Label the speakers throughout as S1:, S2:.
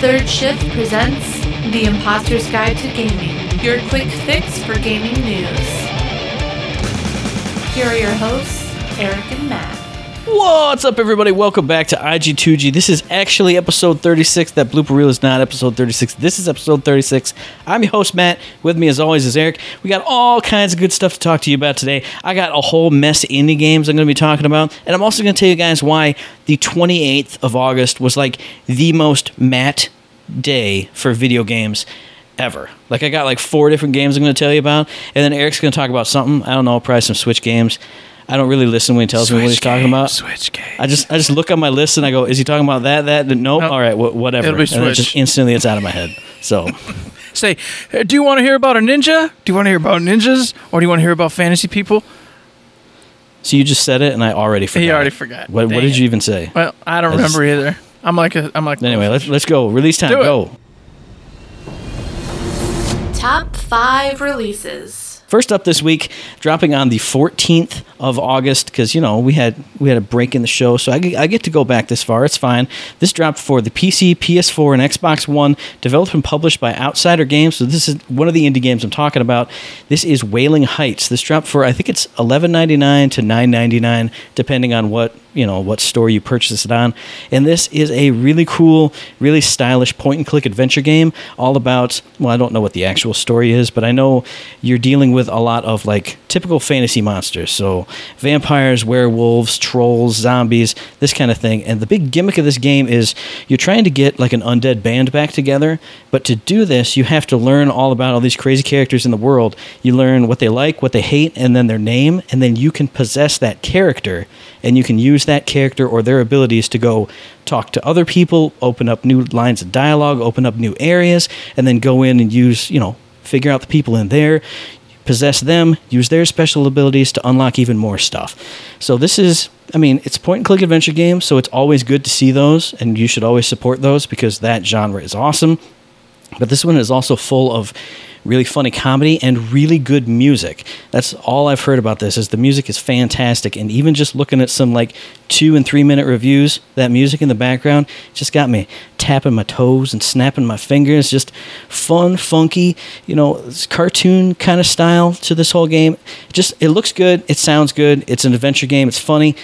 S1: Third Shift presents The Imposter's Guide to Gaming, your quick fix for gaming news. Here are your hosts, Eric and Matt.
S2: What's up, everybody? Welcome back to IG2G. This is actually episode 36. That blooper reel is not episode 36. This is episode 36. I'm your host, Matt. With me, as always, is Eric. We got all kinds of good stuff to talk to you about today. I got a whole mess of indie games I'm going to be talking about. And I'm also going to tell you guys why the 28th of August was like the most Matt day for video games ever. Like, I got like four different games I'm going to tell you about. And then Eric's going to talk about something. I don't know, probably some Switch games. I don't really listen when he tells me what he's talking about.
S3: Switch game.
S2: I just I just look on my list and I go, is he talking about that? That? Nope.
S3: Nope.
S2: All right. Wh- whatever.
S3: It'll be
S2: And then
S3: Switch.
S2: just instantly, it's out of my head. So
S3: Say, "Hey, do you want to hear about a ninja? Do you want to hear about ninjas, or do you want to hear about fantasy people?
S2: so you just said it and I already forgot.
S3: He already forgot.
S2: What, what did you even say?
S3: Well, I don't
S2: I just-
S3: remember either. I'm like a, I'm like.
S2: Anyway, let's let's go. Release time.
S3: Do it.
S2: Go.
S1: Top 5 releases.
S2: First up this week, dropping on the 14th of August, because you know we had we had a break in the show, so I, I get to go back this far. It's fine. This dropped for the PC, PS4, and Xbox One, developed and published by Outsider Games. So this is one of the indie games I'm talking about. This is Wailing Heights. This dropped for I think it's 11.99 to 9.99, depending on what you know what store you purchase it on. And this is a really cool, really stylish point and click adventure game, all about well, I don't know what the actual story is, but I know you're dealing with a lot of like typical fantasy monsters. So vampires, werewolves, trolls, zombies, this kind of thing. And the big gimmick of this game is you're trying to get like an undead band back together, but to do this, you have to learn all about all these crazy characters in the world. You learn what they like, what they hate, and then their name, and then you can possess that character and you can use that character or their abilities to go talk to other people, open up new lines of dialogue, open up new areas, and then go in and use, you know, figure out the people in there, possess them, use their special abilities to unlock even more stuff. So this is I mean, it's point and click adventure game, so it's always good to see those and you should always support those because that genre is awesome. But this one is also full of really funny comedy and really good music. That's all I've heard about this is the music is fantastic and even just looking at some like 2 and 3 minute reviews, that music in the background just got me tapping my toes and snapping my fingers, just fun, funky, you know, cartoon kind of style to this whole game. Just it looks good, it sounds good, it's an adventure game, it's funny.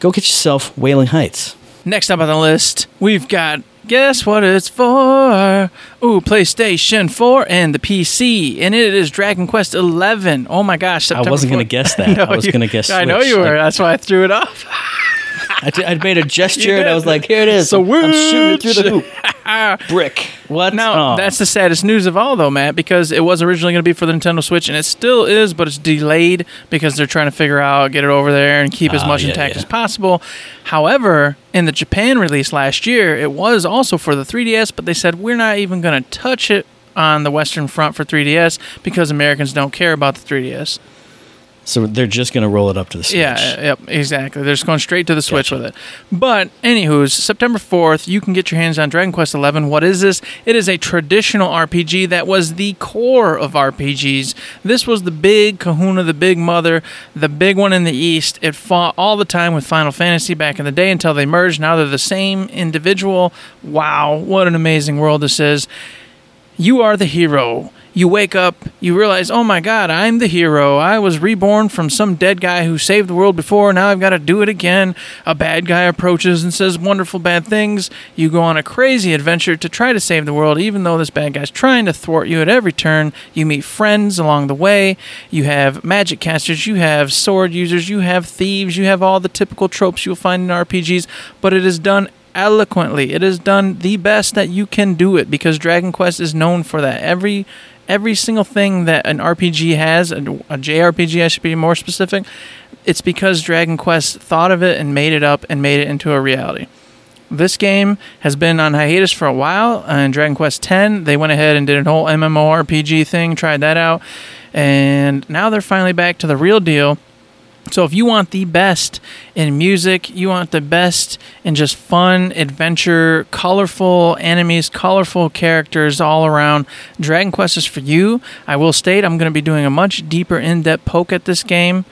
S2: Go get yourself Wailing Heights.
S3: Next up on the list, we've got guess what it's for? Ooh, PlayStation 4 and the PC, and it is Dragon Quest 11. Oh my gosh!
S2: I wasn't going to guess that.
S3: No,
S2: I was
S3: you-
S2: to guess
S3: I know you were.
S2: Like,
S3: That's why I threw it off.
S2: I, did- I made a gesture and I was like, here it is.
S3: So
S2: I'm shooting it through the hoop. Brick. What?
S3: Now,
S2: Oh.
S3: that's the saddest news of all, though, Matt, because it was originally going to be for the Nintendo Switch, and it still is, but it's delayed because they're trying to figure out, get it over there, and keep as
S2: Ah,
S3: much
S2: yeah,
S3: intact
S2: yeah.
S3: as possible. However, in the Japan release last year, it was also for the 3DS, but they said, we're not even going to touch it on the Western front for 3DS because Americans don't care about the 3DS.
S2: So they're just going to roll it up to the Switch.
S3: Yeah, uh, yep, exactly. They're just going straight to the Switch
S2: Gotcha.
S3: with it. But anywho's, September fourth, you can get your hands on Dragon Quest Eleven. What is this? It is a traditional RPG that was the core of RPGs. This was the big Kahuna, the big mother, the big one in the East. It fought all the time with Final Fantasy back in the day until they merged. Now they're the same individual. Wow, what an amazing world this is you are the hero. You wake up, you realize, oh my god, I'm the hero. I was reborn from some dead guy who saved the world before. Now I've got to do it again. A bad guy approaches and says wonderful bad things. You go on a crazy adventure to try to save the world, even though this bad guy's trying to thwart you at every turn. You meet friends along the way. You have magic casters, you have sword users, you have thieves, you have all the typical tropes you'll find in RPGs, but it is done eloquently. It is done the best that you can do it because Dragon Quest is known for that. Every every single thing that an RPG has, a, JRPG, I should be more specific, it's because Dragon Quest thought of it and made it up and made it into a reality. This game has been on hiatus for a while. Uh, and Dragon Quest X, they went ahead and did a whole MMORPG thing, tried that out, and now they're finally back to the real deal. So if you want the best in music, you want the best in just fun, adventure, colorful enemies, colorful characters all around, Dragon Quest is for you. I will state I'm going to be doing a much deeper, in-depth poke at this game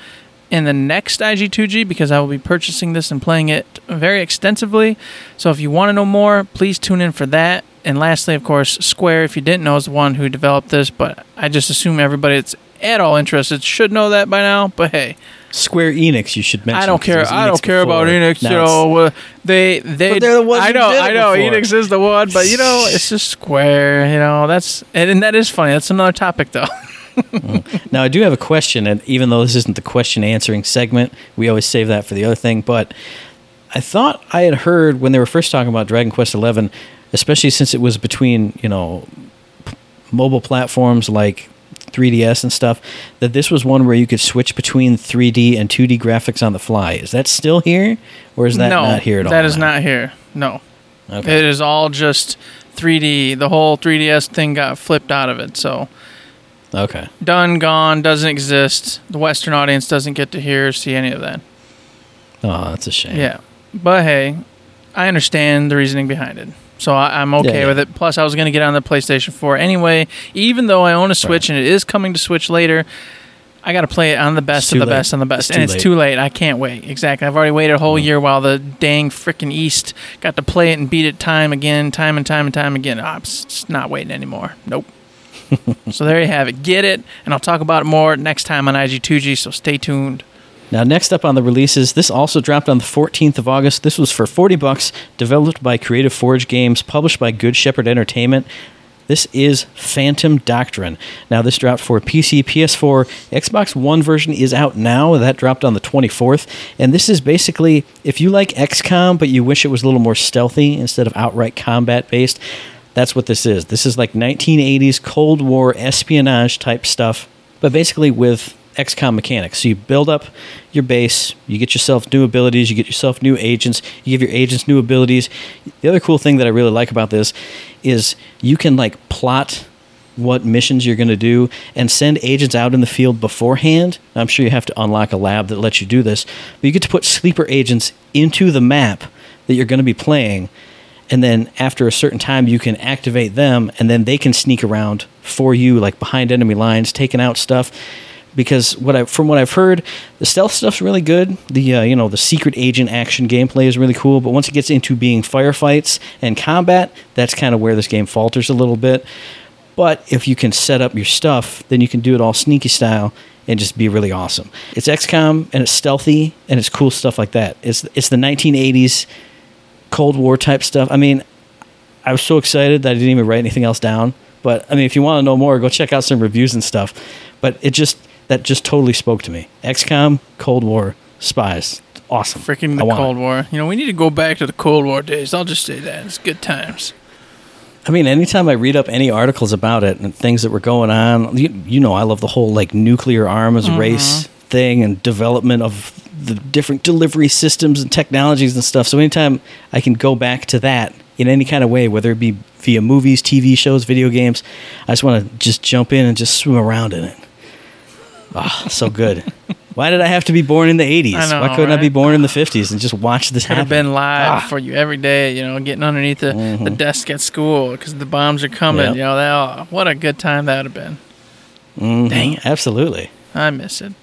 S3: in the next IG2G because I will be purchasing this and playing it very extensively. So if you want to know more, please tune in for that. And lastly, of course, Square, if you didn't know, is the one who developed this, but I just assume everybody that's at all interested should know that by now. But hey,
S2: Square Enix, you should mention.
S3: I don't care. I don't care about. Enix. You know, uh, they they.
S2: But they're the ones
S3: I
S2: who
S3: know. I know.
S2: before.
S3: Enix is the one, but you know, it's just Square. You know, that's and, and that is funny. That's another topic though.
S2: Now I do have a question, and even though this isn't the question answering segment, we always save that for the other thing. But I thought I had heard when they were first talking about Dragon Quest XI, especially since it was between you know p- mobile platforms like 3DS and stuff, that this was one where you could switch between 3D and 2D graphics on the fly. Is that still here, or is that
S3: no,
S2: not here at all?
S3: That is
S2: now?
S3: not here. No,
S2: Okay.
S3: it is all just 3D. The whole 3DS thing got flipped out of it. So
S2: okay.
S3: done, gone, doesn't exist. The Western audience doesn't get to hear or see any of that.
S2: Oh, that's a shame.
S3: Yeah, but hey, I understand the reasoning behind it, so I, I'm okay
S2: Yeah, yeah.
S3: with it. Plus, I was going to get on the PlayStation 4 anyway, even though I own a Switch and it is coming to Switch later. I got to play it on the best of the
S2: late.
S3: best on the best,
S2: It's
S3: and it's
S2: late.
S3: too late. I can't wait. Exactly. I've already waited a whole
S2: Mm.
S3: year while the dang frickin' East got to play it and beat it time again, time and time and time again. I'm s- s- not waiting anymore. Nope. so there you have it. Get it, and I'll talk about it more next time on IG2G. So stay tuned.
S2: Now, next up on the releases, this also dropped on the 14th of August. This was for 40 bucks, developed by Creative Forge Games, published by Good Shepherd Entertainment. This is Phantom Doctrine. Now, this dropped for PC, PS4, Xbox One version is out now. That dropped on the 24th. And this is basically if you like XCOM, but you wish it was a little more stealthy instead of outright combat based, that's what this is. This is like 1980s Cold War espionage type stuff, but basically with XCOM mechanics. So you build up your base, you get yourself new abilities, you get yourself new agents, you give your agents new abilities. The other cool thing that I really like about this is you can like plot what missions you're going to do and send agents out in the field beforehand. I'm sure you have to unlock a lab that lets you do this, but you get to put sleeper agents into the map that you're going to be playing and then after a certain time you can activate them and then they can sneak around for you like behind enemy lines taking out stuff because what I from what I've heard the stealth stuff's really good the uh, you know the secret agent action gameplay is really cool but once it gets into being firefights and combat that's kind of where this game falters a little bit but if you can set up your stuff then you can do it all sneaky style and just be really awesome it's XCOM and it's stealthy and it's cool stuff like that it's it's the 1980s Cold War type stuff. I mean, I was so excited that I didn't even write anything else down. But I mean, if you want to know more, go check out some reviews and stuff. But it just that just totally spoke to me. XCOM, Cold War, spies, awesome.
S3: Freaking the
S2: want it.
S3: Cold War. You know, we need to go back to the Cold War days. I'll just say that. It's good times.
S2: I mean, anytime I read up any articles about it and things that were going on, you, you know, I love the whole like nuclear arms mm-hmm. race thing and development of the different delivery systems and technologies and stuff. So anytime I can go back to that in any kind of way, whether it be via movies, TV shows, video games, I just want to just jump in and just swim around in it. Ah, so good. Why did I have to be born in the 80s?
S3: I know,
S2: Why couldn't I be born in the 50s and just watch this
S3: Could
S2: happen?
S3: have been live
S2: Ah. Mm-hmm.
S3: for you every day, you know, getting underneath the, the desk at school because the bombs are coming.
S2: Yep.
S3: You know, that, oh, what a good time that would have been.
S2: Mhm,
S3: Dang it.
S2: Absolutely.
S3: I miss it.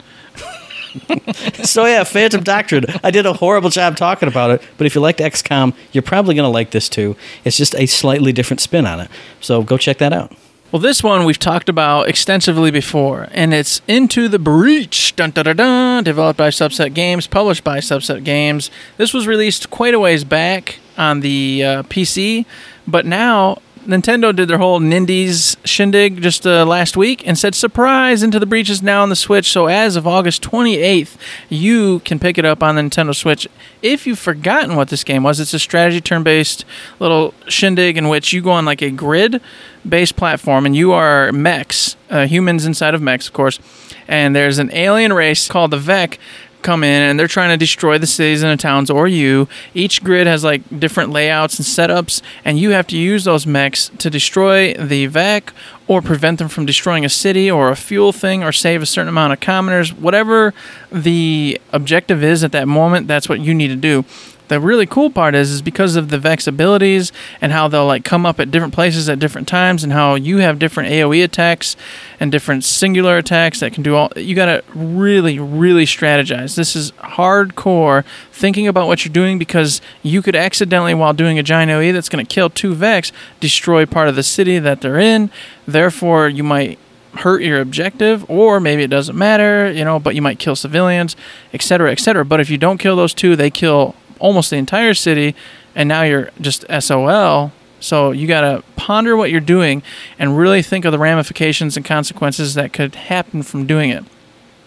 S2: So yeah, Phantom Doctrine. I did a horrible job talking about it, but if you liked XCOM, you're probably going to like this too. It's just a slightly different spin on it. So go check that out.
S3: Well, this one we've talked about extensively before, and it's Into the Breach. Dun, dun, dun, developed by Subset Games, published by Subset Games. This was released quite a ways back on the uh, PC, but now Nintendo did their whole Nindies shindig just uh, last week and said, surprise, Into the Breach is now on the Switch. So as of August 28th, you can pick it up on the Nintendo Switch. If you've forgotten what this game was, it's a strategy turn based little shindig in which you go on like a grid based platform and you are mechs, uh, humans inside of mechs, of course. And there's an alien race called the Vek come in and they're trying to destroy the cities and the towns or you. Each grid has like different layouts and setups, and you have to use those mechs to destroy the Vek or prevent them from destroying a city or a fuel thing or save a certain amount of commoners. Whatever the objective is at that moment, that's what you need to do. The really cool part is is because of the Vek's abilities and how they'll like come up at different places at different times and how you have different AoE attacks and different singular attacks that can do all you got to really really strategize. This is hardcore thinking about what you're doing because you could accidentally while doing a giant AoE that's going to kill two Veks destroy part of the city that they're in. Therefore, you might hurt your objective or maybe it doesn't matter you know but you might kill civilians etc etc but if you don't kill those two they kill almost the entire city and now you're just sol so you got to ponder what you're doing and really think of the ramifications and consequences that could happen from doing it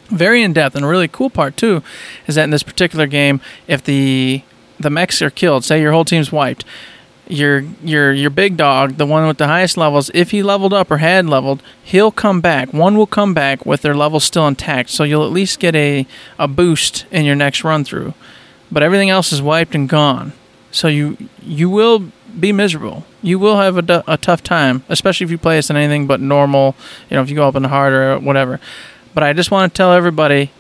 S3: very in depth and a really cool part too is that in this particular game if the the mechs are killed say your whole team's wiped your your your big dog, the one with the highest levels, if he leveled up or had leveled, he'll come back. One will come back with their levels still intact, so you'll at least get a a boost in your next run through. But everything else is wiped and gone. So you you will be miserable. You will have a, a tough time, especially if you play this in anything but normal. You know, if you go up in hard or whatever. But I just want to tell everybody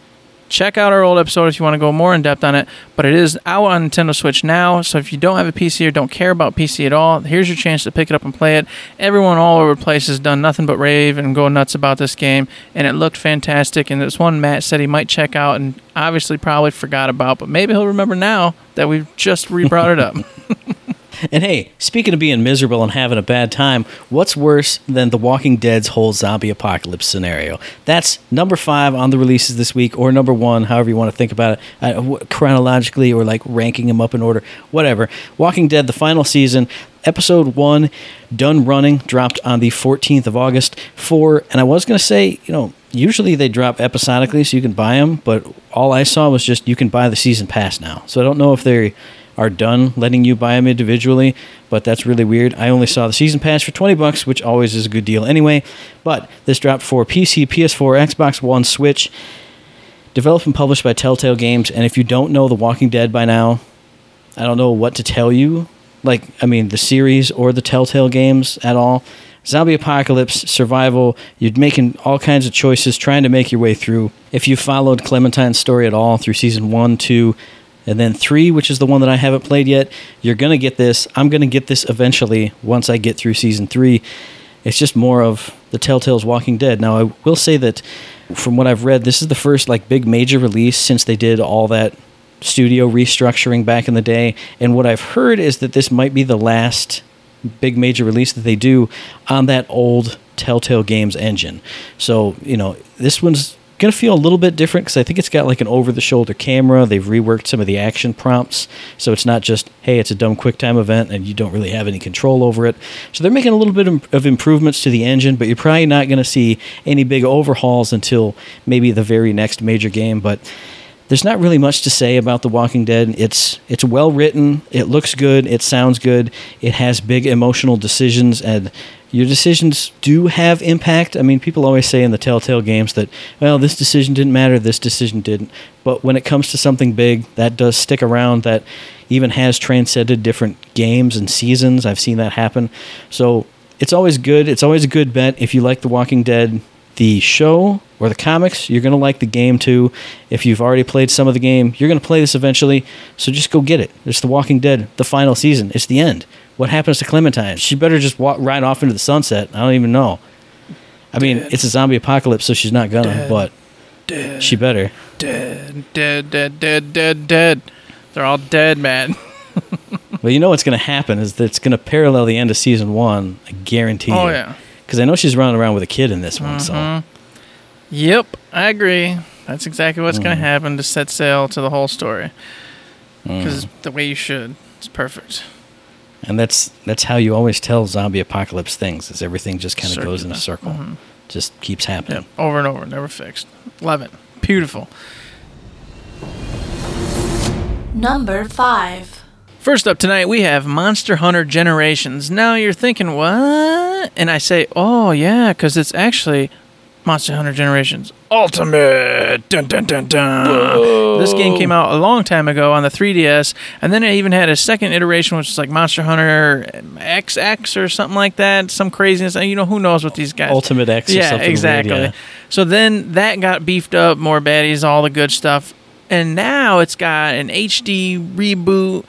S3: check out our old episode if you want to go more in depth on it. But it is out on Nintendo Switch now, so if you don't have a PC or don't care about PC at all, here's your chance to pick it up and play it. Everyone all over the place has done nothing but rave and go nuts about this game, and it looked fantastic. And it's one Matt said he might check out, and obviously probably forgot about, but maybe he'll remember now that we've just re brought it up.
S2: And hey, speaking of being miserable and having a bad time, what's worse than The Walking Dead's whole zombie apocalypse scenario? That's number five on the releases this week, or number one, however you want to think about it, uh, chronologically or like ranking them up in order, whatever. Walking Dead, the final season, episode one, done running, dropped on the 14th of August. Four, and I was going to say, you know, usually they drop episodically so you can buy them, but all I saw was just you can buy the season pass now. So I don't know if they are done letting you buy them individually, but that's really weird. I only saw the season pass for 20 bucks, which always is a good deal anyway. But this dropped for PC, PS4, Xbox One, Switch. Developed and published by Telltale Games, and if you don't know The Walking Dead by now, I don't know what to tell you. Like, I mean, the series or the Telltale games at all. Zombie apocalypse, survival, you're making all kinds of choices, trying to make your way through. If you followed Clementine's story at all through season one, two, and then three, which is the one that I haven't played yet, you're going to get this. I'm going to get this eventually once I get through season three. It's just more of the Telltale's Walking Dead. Now, I will say that from what I've read, this is the first like big major release since they did all that studio restructuring back in the day. And what I've heard is that this might be the last big major release that they do on that old Telltale Games engine. So, you know, this one's going to feel a little bit different because I think it's got like an over the shoulder camera. They've reworked some of the action prompts. So it's not just, hey, it's a dumb QuickTime event and you don't really have any control over it. So they're making a little bit of improvements to the engine, but you're probably not going to see any big overhauls until maybe the very next major game. But there's not really much to say about The Walking Dead. It's it's well written. It looks good. It sounds good. It has big emotional decisions, and your decisions do have impact. I mean, people always say in the Telltale games that well, this decision didn't matter, this decision didn't. But when it comes to something big, that does stick around. That even has transcended different games and seasons. I've seen that happen. So it's always good. It's always a good bet if you like The Walking Dead the show or the comics, you're going to like the game too. If you've already played some of the game, you're going to play this eventually. So just go get it. It's The Walking Dead, the final season. It's the end. What happens to Clementine? She better just walk right off into the sunset. I don't even know. I mean,
S3: Dead.
S2: it's a zombie apocalypse, so she's not gonna,
S3: Dead.
S2: but
S3: dead,
S2: she better.
S3: dead, dead, dead, dead, dead, dead. They're all dead, man.
S2: Well, you know what's going to happen is that it's going to parallel the end of season one. I guarantee
S3: Oh
S2: you.
S3: yeah.
S2: Because I know she's running around with a kid in this one. So
S3: Mhm. Yep, I agree. That's exactly what's going
S2: Mm.
S3: to happen to set sail to the whole story.
S2: mm.
S3: Because the way you should. It's perfect.
S2: And that's that's how you always tell zombie apocalypse things. Is everything just kind of goes in a
S3: Circular.
S2: circle,
S3: Mhm.
S2: just keeps happening.
S3: Yep, over and over, never fixed. Love it. Beautiful.
S1: Number 5.
S3: First up tonight, we have Monster Hunter Generations. Now you're thinking, what? And I say, oh, yeah, because it's actually Monster Hunter Generations Ultimate. Dun, dun, dun, dun. This game came out a long time ago on the 3DS, and then it even had a second iteration, which is like Monster Hunter XX or something like that. Some craziness. You know, who knows what these guys
S2: Ultimate X or
S3: yeah,
S2: something. weird,
S3: exactly.
S2: yeah.
S3: So then that got beefed up, more baddies, all the good stuff. and now it's got an HD reboot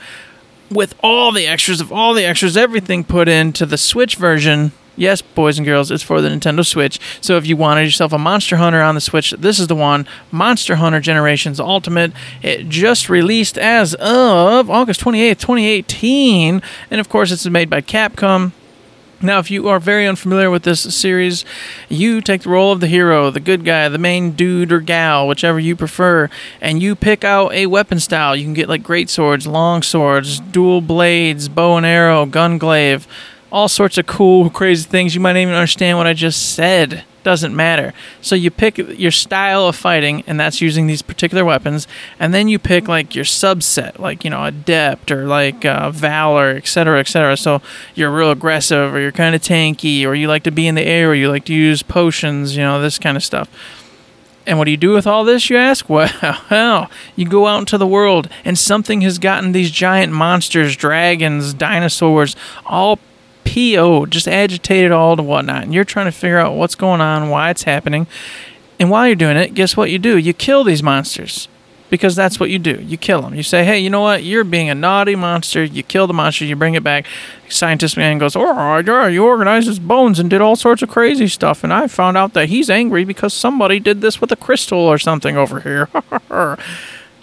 S3: with all the extras of all the extras, everything put into the Switch version. Yes, boys and girls, it's for the Nintendo Switch. So if you wanted yourself a Monster Hunter on the Switch, this is the one. Monster Hunter Generations Ultimate. It just released as of August 28th, 2018. And of course, it's made by Capcom. Now, if you are very unfamiliar with this series, you take the role of the hero, the good guy, the main dude or gal, whichever you prefer, and you pick out a weapon style. You can get like great swords, long swords, dual blades, bow and arrow, gun glaive, all sorts of cool, crazy things. You might even understand what I just said doesn't matter. So you pick your style of fighting, and that's using these particular weapons, and then you pick like your subset, like you know adept or like uh, valor, etc., etc. So you're real aggressive, or you're kind of tanky, or you like to be in the air, or you like to use potions, you know this kind of stuff. And what do you do with all this, you ask? Well, you go out into the world, and something has gotten these giant monsters, dragons, dinosaurs, all PO, just agitated all to whatnot, and you're trying to figure out what's going on, why it's happening. And while you're doing it, guess what you do? You kill these monsters because that's what you do. You kill them. You say, hey, you know what? You're being a naughty monster. You kill the monster. You bring it back. Scientist man goes, oh, you organized his bones and did all sorts of crazy stuff. And I found out that he's angry because somebody did this with a crystal or something over here.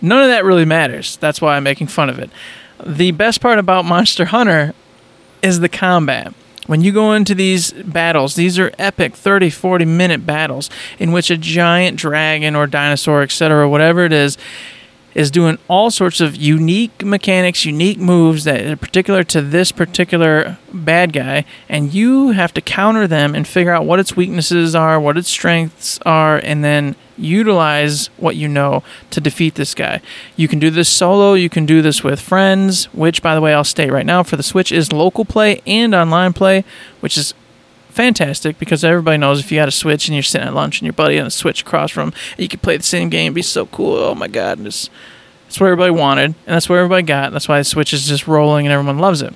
S3: None of that really matters. That's why I'm making fun of it. The best part about Monster Hunter is the combat. When you go into these battles, these are epic 30, 40 minute battles in which a giant dragon or dinosaur, etc., whatever it is, is doing all sorts of unique mechanics, unique moves that are particular to this particular bad guy, and you have to counter them and figure out what its weaknesses are, what its strengths are, and then utilize what you know to defeat this guy. You can do this solo, you can do this with friends, which, by the way, I'll state right now for the Switch is local play and online play, which is fantastic because everybody knows if you got a Switch and you're sitting at lunch and your buddy on a Switch across from, you can play the same game, be so cool. Oh my god, that's what everybody wanted, and that's what everybody got. That's why the Switch is just rolling and everyone loves it.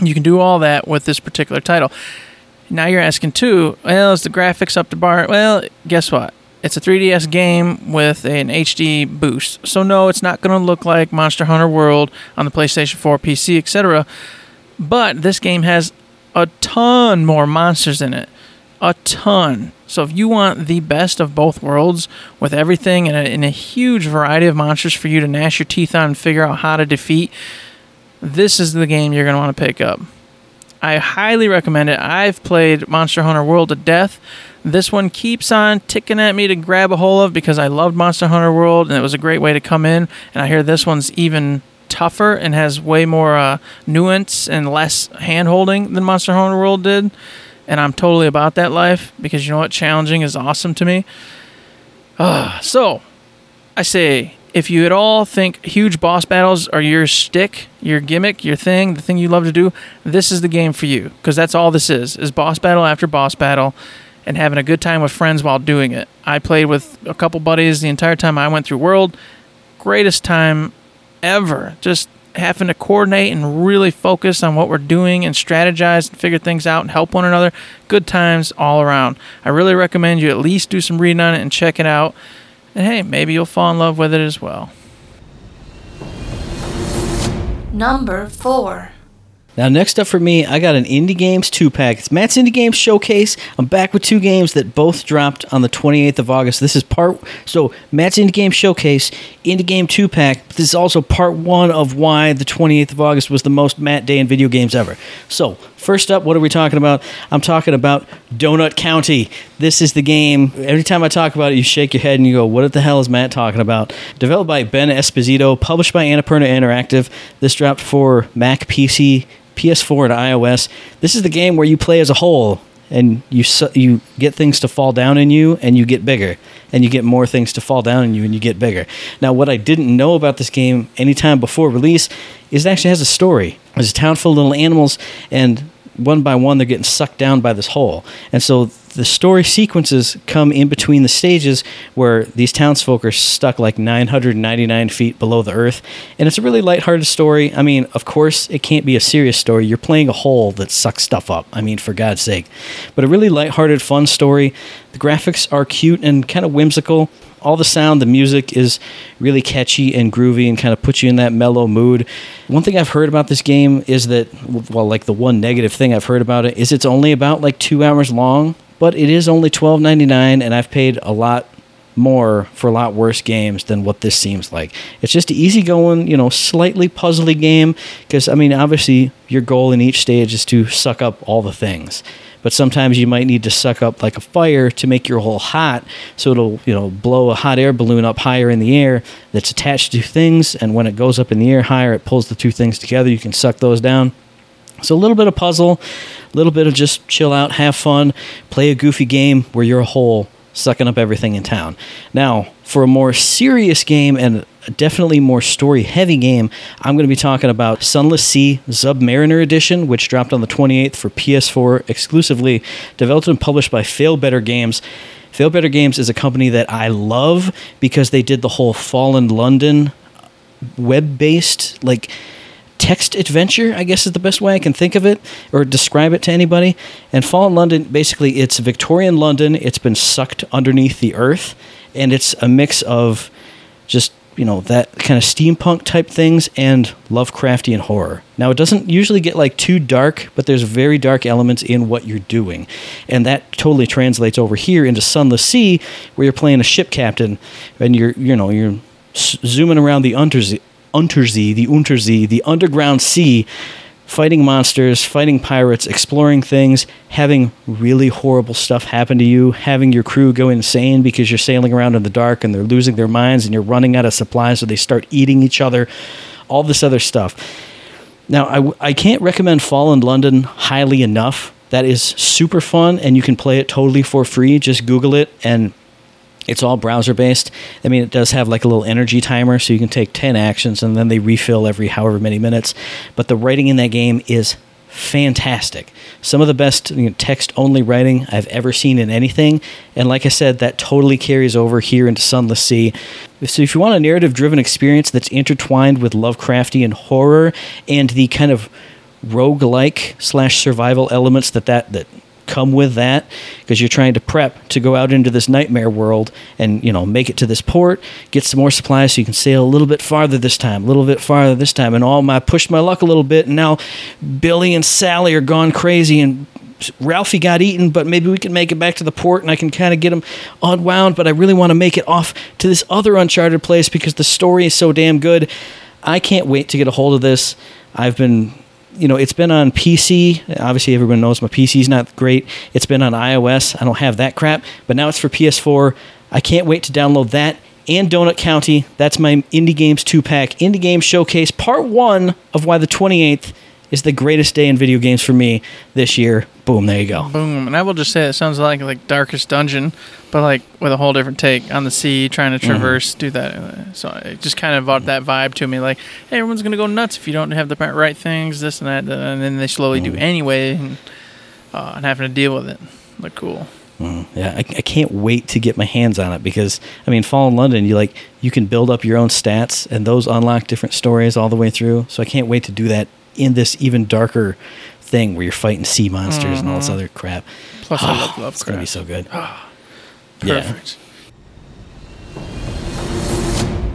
S3: You can do all that with this particular title. Now you're asking too, well, is the graphics up to bar? Well, guess what? It's a 3DS game with an HD boost. So no, it's not going to look like Monster Hunter World on the PlayStation 4, PC, etc. But this game has a ton more monsters in it. A ton. So if you want the best of both worlds with everything and a, and a huge variety of monsters for you to gnash your teeth on and figure out how to defeat, this is the game you're going to want to pick up. I highly recommend it. I've played Monster Hunter World to death. This one keeps on ticking at me to grab a hold of because I loved Monster Hunter World and it was a great way to come in. And I hear this one's even tougher and has way more uh, nuance and less hand holding than Monster Hunter World did. And I'm totally about that life because you know what? Challenging is awesome to me. Uh, so, I say, if you at all think huge boss battles are your stick, your gimmick, your thing, the thing you love to do, this is the game for you because that's all this is: is boss battle after boss battle and having a good time with friends while doing it. I played with a couple buddies the entire time I went through World. Greatest time ever. Just having to coordinate and really focus on what we're doing and strategize and figure things out and help one another. Good times all around. I really recommend you at least do some reading on it and check it out. And hey, maybe you'll fall in love with it as well.
S1: Number 4.
S2: Now, next up for me, I got an Indie Games 2 pack. It's Matt's Indie Games Showcase. I'm back with two games that both dropped on the 28th of August. This is part, so Matt's Indie Games Showcase, Indie Game 2 pack. This is also part one of why the 28th of August was the most Matt Day in video games ever. So, first up, what are we talking about? I'm talking about Donut County. This is the game. Every time I talk about it, you shake your head and you go, What the hell is Matt talking about? Developed by Ben Esposito, published by Annapurna Interactive. This dropped for Mac, PC, PS4 and iOS. This is the game where you play as a whole and you you get things to fall down in you and you get bigger and you get more things to fall down in you and you get bigger. Now what I didn't know about this game anytime before release is it actually has a story. There's a town full of little animals and one by one they're getting sucked down by this hole. And so the story sequences come in between the stages where these townsfolk are stuck like 999 feet below the earth. And it's a really lighthearted story. I mean, of course, it can't be a serious story. You're playing a hole that sucks stuff up. I mean, for God's sake. But a really lighthearted, fun story. The graphics are cute and kind of whimsical all the sound, the music is really catchy and groovy and kind of puts you in that mellow mood. One thing I've heard about this game is that, well, like the one negative thing I've heard about it is it's only about like two hours long, but it is only twelve ninety nine, and I've paid a lot more for a lot worse games than what this seems like. It's just an easygoing, you know, slightly puzzly game because I mean, obviously, your goal in each stage is to suck up all the things but sometimes you might need to suck up like a fire to make your hole hot so it'll you know blow a hot air balloon up higher in the air that's attached to things and when it goes up in the air higher it pulls the two things together. You can suck those down. So a little bit of puzzle a little bit of just chill out have fun play a goofy game where you're a hole sucking up everything in town now for a more serious game and definitely more story heavy game, I'm going to be talking about Sunless Sea Submariner Edition, which dropped on the 28th for PS4 exclusively, developed and published by Failbetter Games. Failbetter Games is a company that I love because they did the whole Fallen London web based, like, text adventure, I guess is the best way I can think of it or describe it to anybody. And Fallen London, basically, it's Victorian London. It's been sucked underneath the earth, and it's a mix of just you know that kind of steampunk type things and Lovecraftian horror. Now it doesn't usually get like too dark, but there's very dark elements in what you're doing, and that totally translates over here into Sunless Sea, where you're playing a ship captain, and you're you know you're zooming around the Unterzee, the Unterzee, the underground sea fighting monsters, fighting pirates, exploring things, having really horrible stuff happen to you, having your crew go insane because you're sailing around in the dark and they're losing their minds and you're running out of supplies so they start eating each other, all this other stuff. Now, I, I can't recommend Fallen London highly enough. That is super fun and you can play it totally for free. Just Google it and it's all browser based. I mean, it does have like a little energy timer, so you can take 10 actions and then they refill every however many minutes. But the writing in that game is fantastic. Some of the best you know, text only writing I've ever seen in anything. And like I said, that totally carries over here into Sunless Sea. So if you want a narrative driven experience that's intertwined with Lovecraftian horror and the kind of rogue-like slash survival elements that, that that come with that because you're trying to prep to go out into this nightmare world and you know make it to this port get some more supplies so you can sail a little bit farther this time a little bit farther this time and all my pushed my luck a little bit and now billy and sally are gone crazy and Ralphie got eaten, but maybe we can make it back to the port and I can kind of get him unwound. But I really want to make it off to this other uncharted place because the story is so damn good. I can't wait to get a hold of this. I've been you know, it's been on PC. Obviously, everyone knows my PC is not great. It's been on iOS. I don't have that crap, but now it's for PS4. I can't wait to download that and Donut County. That's my Indie Games 2 pack. Indie Games Showcase, part one of why the 28th is the greatest day in video games for me this year. Boom, there you go.
S3: Boom. And I will just say it sounds like like Darkest Dungeon, but like with a whole different take on the sea, trying to mm-hmm. traverse, mm-hmm. do that. So it just kind of brought that vibe to me. Like, hey, everyone's gonna go nuts if you don't have the right things, this and that, and then they slowly mm-hmm. do anyway, and, uh, and having to deal with it. But cool.
S2: Mm, yeah, I, I, can't wait to get my hands on it because I mean, Fallen London, you like you can build up your own stats and those unlock different stories all the way through. So I can't wait to do that in this even darker thing where you're fighting sea monsters mm-hmm. and all this mm-hmm. other crap.
S3: Plus, oh, I love Lovecraft.
S2: It's gonna be so good.
S3: Perfect.
S1: Yeah.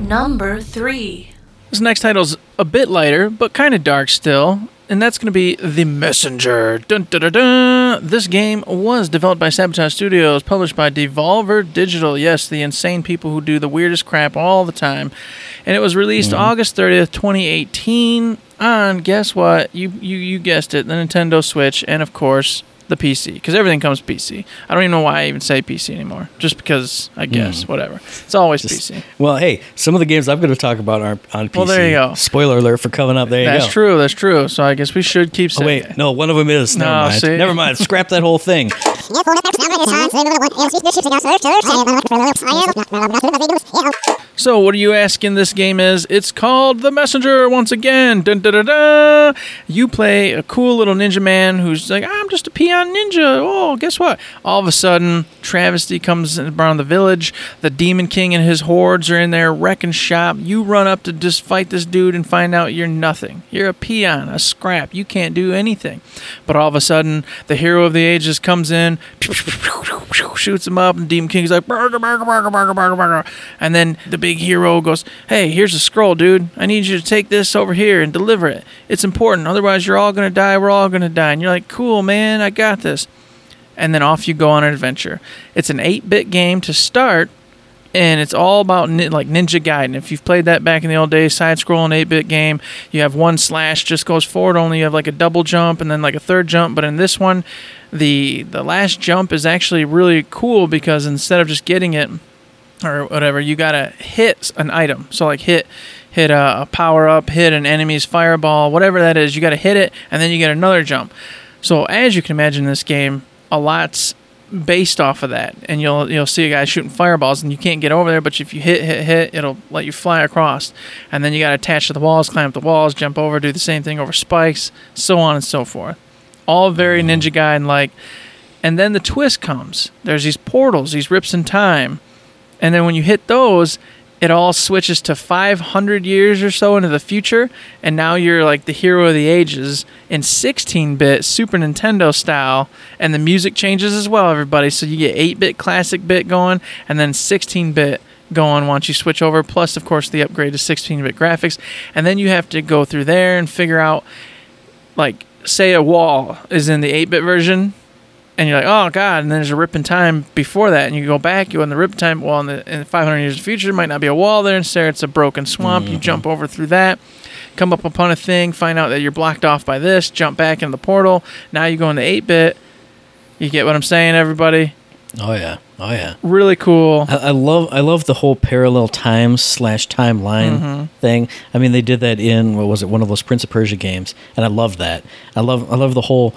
S1: Number three.
S3: This next title's a bit lighter, but kind of dark still, and that's going to be The Messenger. Dun, dun, dun, dun. This game was developed by Sabotage Studios, published by Devolver Digital. Yes, the insane people who do the weirdest crap all the time. And it was released mm-hmm. August 30th, 2018 on guess what? You you you guessed it, the Nintendo Switch and of course the PC because everything comes PC. I don't even know why I even say PC anymore. Just because I guess mm. whatever. It's always Just, PC.
S2: Well, hey, some of the games I'm going to talk about are on PC.
S3: Well, there you go.
S2: Spoiler alert for coming up. There you
S3: that's go. That's true. That's true. So I guess we should keep.
S2: Saying oh wait, no, one of them is. Never no, mind. See? Never mind. Scrap that whole thing.
S3: So, what are you asking this game is? It's called The Messenger once again. Dun, dun, dun, dun. You play a cool little ninja man who's like, I'm just a peon ninja. Oh, guess what? All of a sudden, travesty comes around the village. The Demon King and his hordes are in there wrecking shop. You run up to just fight this dude and find out you're nothing. You're a peon, a scrap. You can't do anything. But all of a sudden, the hero of the ages comes in, shoots him up, and Demon King's like, burger, burger, burger, burger, burger, burger. And then the big hero goes, Hey, here's a scroll, dude. I need you to take this over here and deliver it. It's important. Otherwise, you're all going to die. We're all going to die. And you're like, Cool, man. I got this. And then off you go on an adventure. It's an 8 bit game to start. And it's all about like Ninja Gaiden. If you've played that back in the old days, side scrolling 8 bit game, you have one slash, just goes forward only. You have like a double jump and then like a third jump. But in this one, the the last jump is actually really cool because instead of just getting it or whatever, you gotta hit an item. So like hit hit a power up, hit an enemy's fireball, whatever that is. You gotta hit it, and then you get another jump. So as you can imagine, this game a lot's based off of that, and you'll you'll see a guy shooting fireballs, and you can't get over there, but if you hit hit hit, it'll let you fly across, and then you gotta attach to the walls, climb up the walls, jump over, do the same thing over spikes, so on and so forth. All very mm-hmm. Ninja Gaiden like. And then the twist comes. There's these portals, these rips in time. And then when you hit those, it all switches to 500 years or so into the future. And now you're like the hero of the ages in 16 bit Super Nintendo style. And the music changes as well, everybody. So you get 8 bit classic bit going, and then 16 bit going once you switch over. Plus, of course, the upgrade to 16 bit graphics. And then you have to go through there and figure out, like, say a wall is in the 8 bit version and you're like, oh god, and then there's a rip in time before that, and you go back, you on the rip time. Well, in the in 500 years of the future, there might not be a wall there. Instead, it's a broken swamp. You jump over through that, come up upon a thing, find out that you're blocked off by this, jump back into the portal. Now you go into 8-bit. You get what I'm saying, everybody?
S2: Oh yeah, oh yeah.
S3: Really cool.
S2: I, I love I love the whole parallel times slash timeline
S3: Mm-hmm.
S2: thing. I mean, they did that in what was it? One of those Prince of Persia games, and I love that. I love I love the whole.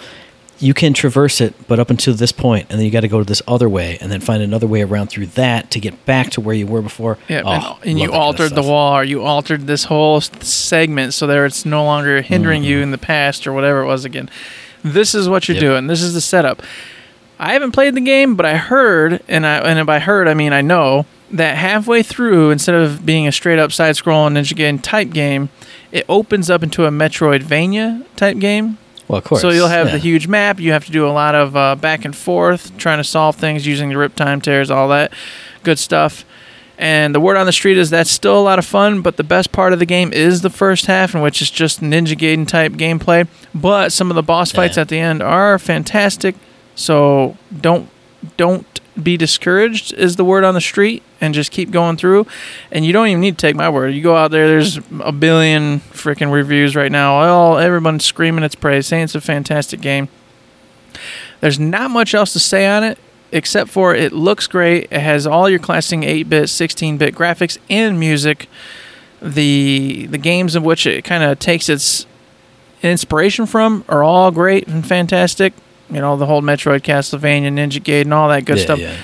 S2: You can traverse it, but up until this point, and then you got to go to this other way, and then find another way around through that to get back to where you were before.
S3: Yeah,
S2: Oh,
S3: and, and you
S2: that kind of
S3: altered the wall, or you altered this whole segment so there it's no longer hindering you in the past or whatever it was again. This is what you're
S2: Mm-hmm. Yep.
S3: doing. This is the setup. I haven't played the game, but I heard, and I and by heard I mean I know that halfway through, instead of being a straight up side scrolling Ninja Gaiden type game, it opens up into a Metroidvania type game.
S2: Well, of course.
S3: So you'll have
S2: yeah.
S3: the huge map. You have to do a lot of uh, back and forth, trying to solve things using the rip time tears, all that good stuff. And the word on the street is that's still a lot of fun, but the best part of the game is the first half, in which it's just Ninja Gaiden type gameplay. But some of the boss fights
S2: Yeah.
S3: at the end are fantastic. So don't don't be discouraged is the word on the street and just keep going through. And you don't even need to take my word. You go out there there's a billion freaking reviews right now all everyone's screaming its praise saying it's a fantastic game. There's not much else to say on it except for it looks great. It has all your classic 8-bit 16-bit graphics and music. The the games of which it kind of takes its inspiration from are all great and fantastic you know the whole metroid castlevania ninja gaiden all that good
S2: Yeah,
S3: stuff
S2: yeah.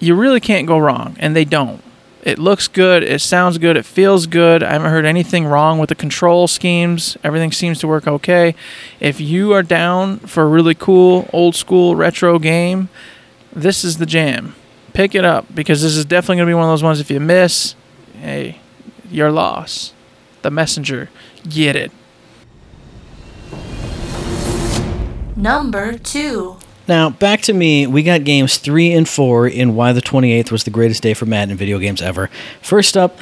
S3: you really can't go wrong, and they don't. It looks good, it sounds good, it feels good. I haven't heard anything wrong with the control schemes. Everything seems to work okay. If you are down for a really cool, old school retro game, this is the jam. Pick it up because this is definitely going to be one of those ones if you miss, hey, your loss. The messenger, get it.
S1: Number 2.
S2: Now, back to me. We got games three and four in why the 28th was the greatest day for Madden video games ever. First up,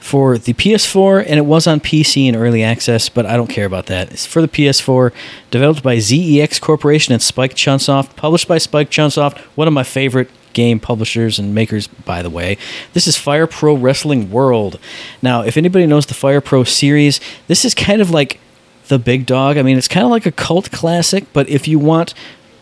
S2: for the PS4, and it was on PC in early access, but I don't care about that. It's for the PS4, developed by ZEX Corporation and Spike Chunsoft, published by Spike Chunsoft, one of my favorite game publishers and makers, by the way. This is Fire Pro Wrestling World. Now, if anybody knows the Fire Pro series, this is kind of like the big dog. I mean, it's kind of like a cult classic, but if you want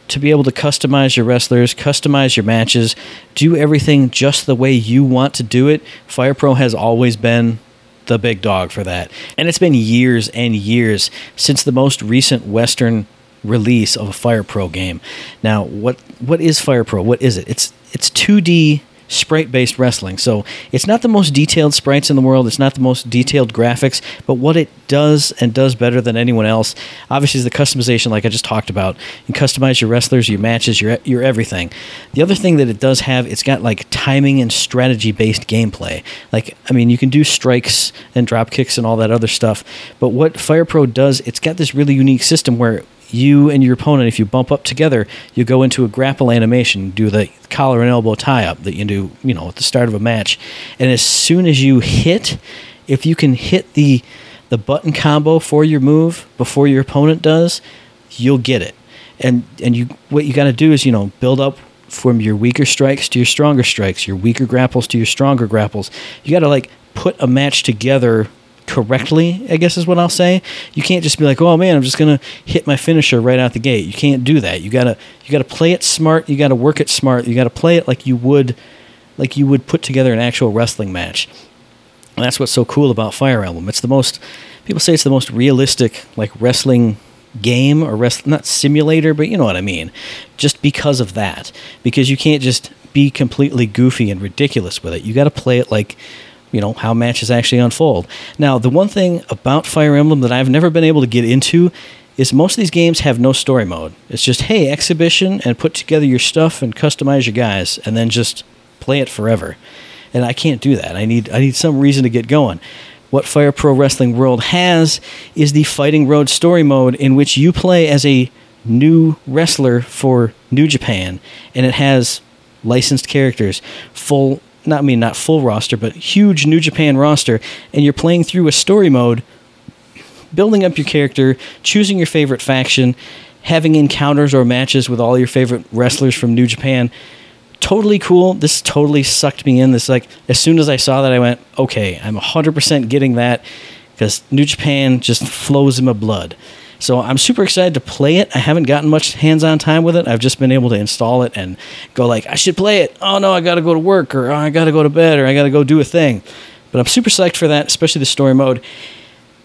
S2: to be able to customize your wrestlers, customize your matches, do everything just the way you want to do it, Fire Pro has always been the big dog for that. And it's been years and years since the most recent Western release of a Fire Pro game. Now, what what is Fire Pro? What is it? It's it's 2D sprite based wrestling. So it's not the most detailed sprites in the world, it's not the most detailed graphics, but what it does and does better than anyone else, obviously, is the customization, like I just talked about. You customize your wrestlers, your matches, your, your everything. The other thing that it does have, it's got like timing and strategy based gameplay. Like, I mean, you can do strikes and drop kicks and all that other stuff, but what Fire Pro does, it's got this really unique system where you and your opponent, if you bump up together, you go into a grapple animation, do the collar and elbow tie up that you do, you know, at the start of a match. And as soon as you hit, if you can hit the the button combo for your move before your opponent does, you'll get it. And and you what you got to do is, you know, build up from your weaker strikes to your stronger strikes, your weaker grapples to your stronger grapples. You got to like put a match together correctly, I guess is what I'll say. You can't just be like, "Oh man, I'm just going to hit my finisher right out the gate." You can't do that. You got to you got to play it smart, you got to work it smart. You got to play it like you would like you would put together an actual wrestling match. And that's what's so cool about Fire Emblem. It's the most people say it's the most realistic like wrestling game or rest not simulator, but you know what I mean. Just because of that. Because you can't just be completely goofy and ridiculous with it. You got to play it like you know how matches actually unfold. Now, the one thing about Fire Emblem that I've never been able to get into is most of these games have no story mode. It's just hey, exhibition and put together your stuff and customize your guys and then just play it forever. And I can't do that. I need I need some reason to get going. What Fire Pro Wrestling World has is the Fighting Road story mode in which you play as a new wrestler for New Japan and it has licensed characters, full not I mean not full roster, but huge New Japan roster, and you're playing through a story mode, building up your character, choosing your favorite faction, having encounters or matches with all your favorite wrestlers from New Japan. Totally cool. This totally sucked me in. This like as soon as I saw that, I went, okay, I'm 100% getting that because New Japan just flows in my blood. So I'm super excited to play it. I haven't gotten much hands-on time with it. I've just been able to install it and go like, I should play it. Oh no, I got to go to work or oh, I got to go to bed or I got to go do a thing. But I'm super psyched for that, especially the story mode.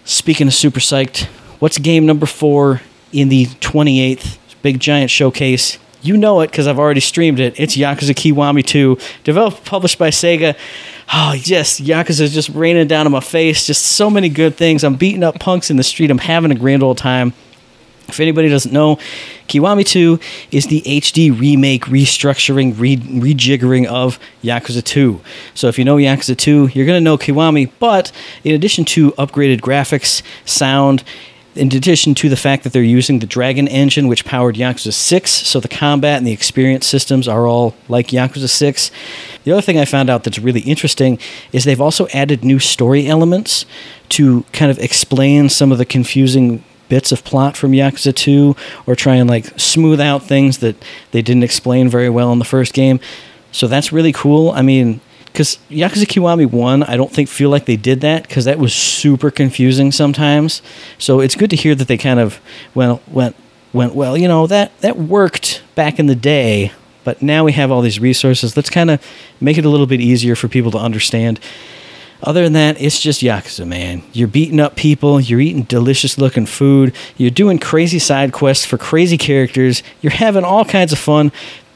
S2: Speaking of super psyched, what's game number 4 in the 28th big giant showcase? You know it because I've already streamed it. It's Yakuza Kiwami 2, developed published by Sega oh yes, Yakuza's just raining down on my face. Just so many good things. I'm beating up punks in the street. I'm having a grand old time. If anybody doesn't know, Kiwami 2 is the HD remake, restructuring, re- rejiggering of Yakuza 2. So if you know Yakuza 2, you're going to know Kiwami, but in addition to upgraded graphics, sound, in addition to the fact that they're using the Dragon engine, which powered Yakuza 6, so the combat and the experience systems are all like Yakuza 6. The other thing I found out that's really interesting is they've also added new story elements to kind of explain some of the confusing bits of plot from Yakuza 2 or try and like smooth out things that they didn't explain very well in the first game. So that's really cool. I mean, because Yakuza Kiwami 1, I don't think feel like they did that because that was super confusing sometimes. So it's good to hear that they kind of went, went, went well, you know, that, that worked back in the day, but now we have all these resources. Let's kind of make it a little bit easier for people to understand. Other than that, it's just Yakuza, man. You're beating up people, you're eating delicious looking food, you're doing crazy side quests for crazy characters, you're having all kinds of fun.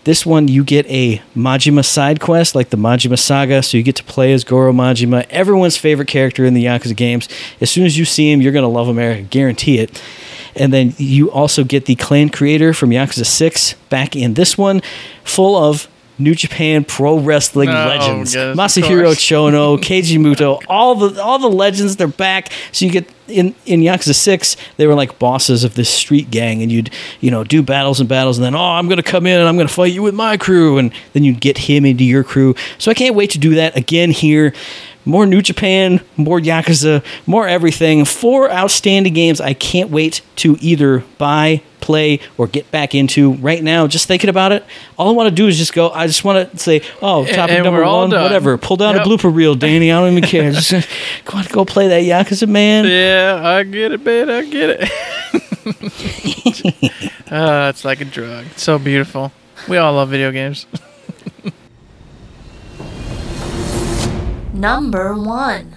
S2: This one, you get a Majima side quest, like the Majima Saga, so you get to play as Goro Majima, everyone's favorite character in the Yakuza games. As soon as you see him, you're going to love him, I guarantee it. And then you also get the clan creator from Yakuza 6 back in this one, full of New Japan Pro Wrestling
S3: Oh,
S2: legends.
S3: yes,
S2: Masahiro. Chono, Keiji Muto, all the all the legends, they're back. So you get in in Yakuza Six, they were like bosses of this street gang, and you'd you know do battles and battles, and then oh I'm gonna come in and I'm gonna fight you with my crew, and then you'd get him into your crew. So I can't wait to do that again here. More New Japan, more Yakuza, more everything. Four outstanding games I can't wait to either buy, play, or get back into. Right now, just thinking about it, all I want to do is just go. I just want to say, oh, topic
S3: and
S2: number one,
S3: done.
S2: whatever. Pull down
S3: Yep.
S2: a blooper reel, Danny. I don't even care. Just go on, go play that Yakuza, man.
S3: Yeah, I get it, man. I get it. uh, it's like a drug. It's so beautiful. We all love video games.
S1: Number 1.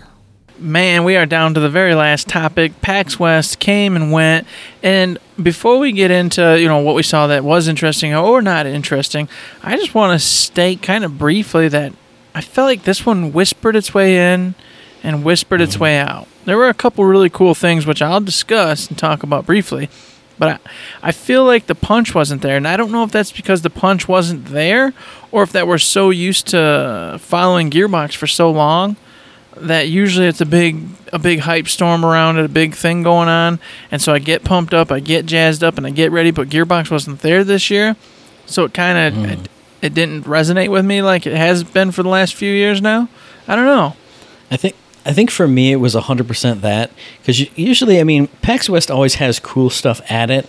S3: Man, we are down to the very last topic. PAX West came and went, and before we get into you know what we saw that was interesting or not interesting, I just want to state kind of briefly that I felt like this one whispered its way in and whispered its mm-hmm. way out. There were a couple really cool things which I'll discuss and talk about briefly. But I, I feel like the punch wasn't there, and I don't know if that's because the punch wasn't there, or if that we're so used to following Gearbox for so long that usually it's a big a big hype storm around it, a big thing going on, and so I get pumped up, I get jazzed up, and I get ready. But Gearbox wasn't there this year, so it kind of
S2: Mm.
S3: it, it didn't resonate with me like it has been for the last few years now. I don't know.
S2: I think I think for me it was hundred percent that because usually I mean PAX West always has cool stuff at it,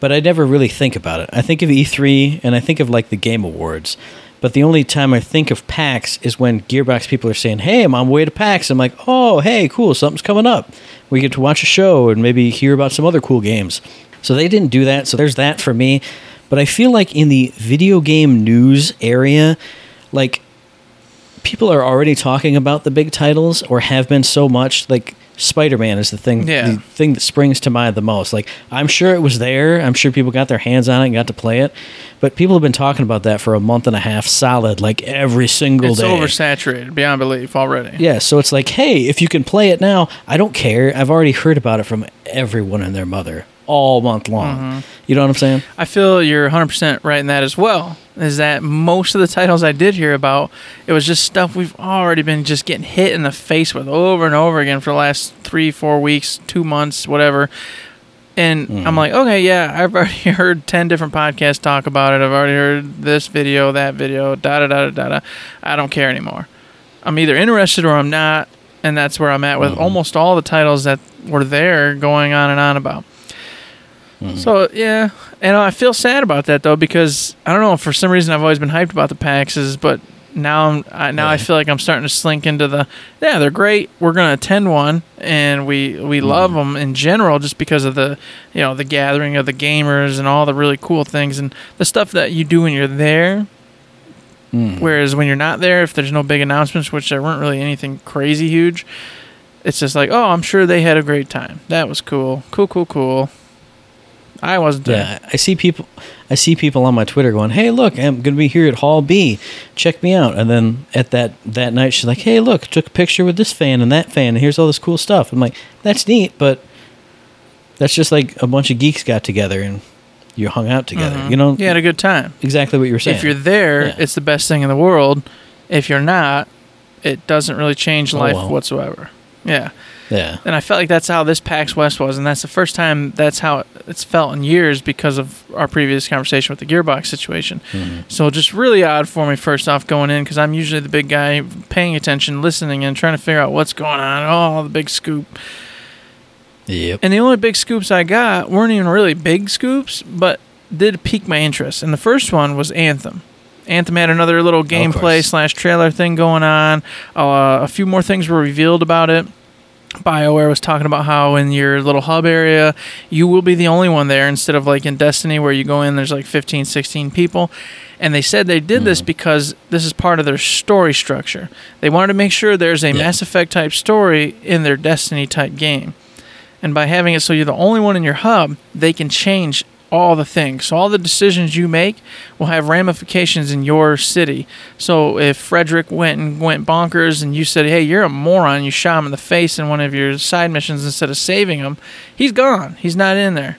S2: but I never really think about it. I think of E3 and I think of like the Game Awards, but the only time I think of PAX is when Gearbox people are saying, "Hey, I'm on my way to PAX." I'm like, "Oh, hey, cool, something's coming up." We get to watch a show and maybe hear about some other cool games. So they didn't do that. So there's that for me. But I feel like in the video game news area, like people are already talking about the big titles or have been so much like spider-man is the thing
S3: Yeah.
S2: the thing that springs to mind the most. Like i'm sure it was there. I'm sure people got their hands on it and got to play it. But people have been talking about that for a month and a half solid like every single
S3: It's
S2: day.
S3: It's oversaturated beyond belief already.
S2: yeah so it's like hey if you can play it now i don't care. I've already heard about it from everyone and their mother all month long
S3: Mm-hmm.
S2: you know what i'm saying
S3: I feel you're 100% right in that as well. Is that most of the titles I did hear about, it was just stuff we've already been just getting hit in the face with over and over again for the last three, four weeks, two months, whatever. And I'm like, okay, yeah, I've already heard 10 different podcasts talk about it. I've already heard this video, that video, da da da da da. da. I don't care anymore. I'm either interested or I'm not. And that's where I'm at with almost all the titles that were there going on and on about. So yeah, and I feel sad about that though because I don't know for some reason I've always been hyped about the PAXs, but now I'm I, now I feel like I'm starting to slink into the yeah they're great. We're gonna attend one and we we love them in general just because of the you know the gathering of the gamers and all the really cool things and the stuff that you do when you're there.
S2: Mm.
S3: Whereas when you're not there, if there's no big announcements, which there weren't really anything crazy huge, it's just like oh I'm sure they had a great time. That was cool, cool, cool, cool. I wasn't there.
S2: Yeah, I see people. I see people on my Twitter going, "Hey, look, I'm going to be here at Hall B. Check me out." And then at that that night, she's like, "Hey, look, took a picture with this fan and that fan, and here's all this cool stuff." I'm like, "That's neat, but that's just like a bunch of geeks got together and you hung out together.
S3: Mhm.
S2: You know,
S3: you had a good time.
S2: exactly what you were saying.
S3: If you're there,
S2: Yeah.
S3: it's the best thing in the world. If you're not, it doesn't really change
S2: Oh,
S3: life
S2: well.
S3: whatsoever. Yeah.
S2: Yeah,
S3: And I felt like that's how this PAX West was, and that's the first time that's how it's felt in years because of our previous conversation with the Gearbox situation.
S2: Mhm.
S3: So just really odd for me first off going in because I'm usually the big guy paying attention, listening, and trying to figure out what's going on. Oh, the big scoop.
S2: yep,
S3: And the only big scoops I got weren't even really big scoops, but did pique my interest. And the first one was Anthem. Anthem had another little gameplay slash trailer thing going on. Uh, a few more things were revealed about it. BioWare was talking about how in your little hub area, you will be the only one there instead of like in Destiny where you go in, there's like 15, 16 people. And they said they did this mm-hmm. because this is part of their story structure. They wanted to make sure there's a
S2: Yeah.
S3: Mass Effect type story in their Destiny type game. And by having it so you're the only one in your hub, they can change all the things. So all the decisions you make will have ramifications in your city. So if Frederick went and went bonkers and you said, "Hey, you're a moron," you shot him in the face in one of your side missions instead of saving him, he's gone. He's not in there.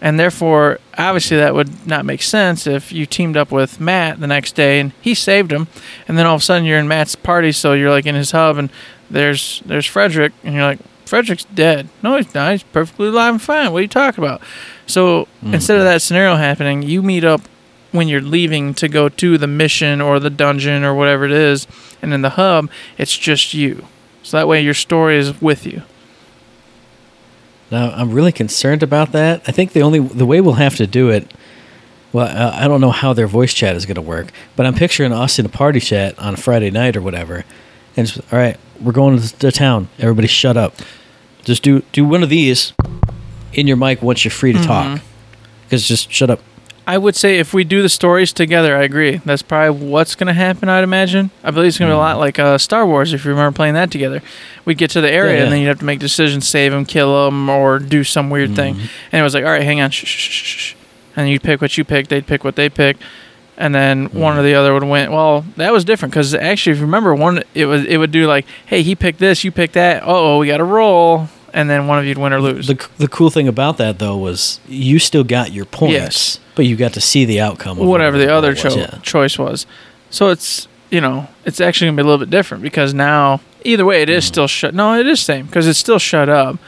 S3: And therefore, obviously, that would not make sense if you teamed up with Matt the next day and he saved him, and then all of a sudden you're in Matt's party, so you're like in his hub, and there's there's Frederick, and you're like, Frederick's dead. No, he's not. He's perfectly alive and fine. What are you talking about? So mm-hmm. instead of that scenario happening, you meet up when you're leaving to go to the mission or the dungeon or whatever it is, and in the hub, it's just you. So that way your story is with you.
S2: Now I'm really concerned about that. I think the only the way we'll have to do it. Well, I I don't know how their voice chat is going to work, but I'm picturing us in a party chat on a Friday night or whatever. And it's, all right, we're going to the town. Everybody, shut up. Just do do one of these in your mic once you're free to talk. Because just shut up.
S3: I would say if we do the stories together, I agree. That's probably what's going to happen. I'd imagine. I believe it's going to be a lot like uh, Star Wars. If you remember playing that together, we'd get to the area
S2: Yeah,
S3: and then you'd have to make decisions: save them, kill them, or do some weird thing.
S2: Mm-hmm.
S3: And it was like, all right, hang on, shh, shh, shh, shh, shh. and you'd pick what you picked. They'd pick what they picked, and then one or
S2: Mm-hmm.
S3: the other would win. Well, that was different because actually, if you remember, one it was it would do like, hey, he picked this, you picked that. Oh, we got to roll, and then one of you'd win or lose.
S2: The, the cool thing about that though was you still got your points,
S3: Yes.
S2: but you got to see the outcome. Of
S3: whatever the other cho-
S2: was. Yeah.
S3: choice was. So it's you know it's actually gonna be a little bit different because now either way it is still shut. No, it is same because it's still shut up.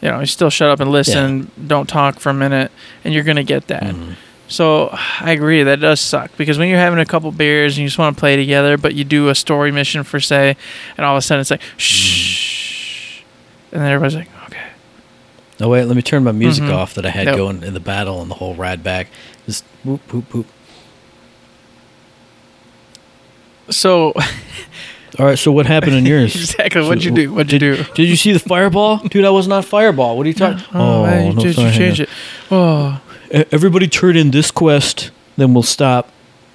S3: You know, you still shut up and listen. Don't talk for a minute, and you're gonna get that.
S2: Mm-hmm.
S3: So I agree that does suck because when you're having a couple beers and you just want to play together, but you do a story mission for say, and all of a sudden it's like shh, and then everybody's like, okay,
S2: Oh wait, let me turn my music
S3: Mhm.
S2: off that I had
S3: Yep.
S2: going in the battle and the whole ride back. Just whoop whoop whoop.
S3: so
S2: All right, so what happened in yours?
S3: exactly what'd you do? What'd you do?
S2: Did you see the fireball, dude? I was not fireball. What are you talking?
S3: Oh, man, you, just, you
S2: sorry,
S3: changed
S2: on.
S3: it. Oh,
S2: Everybody turn in this quest, then we'll stop,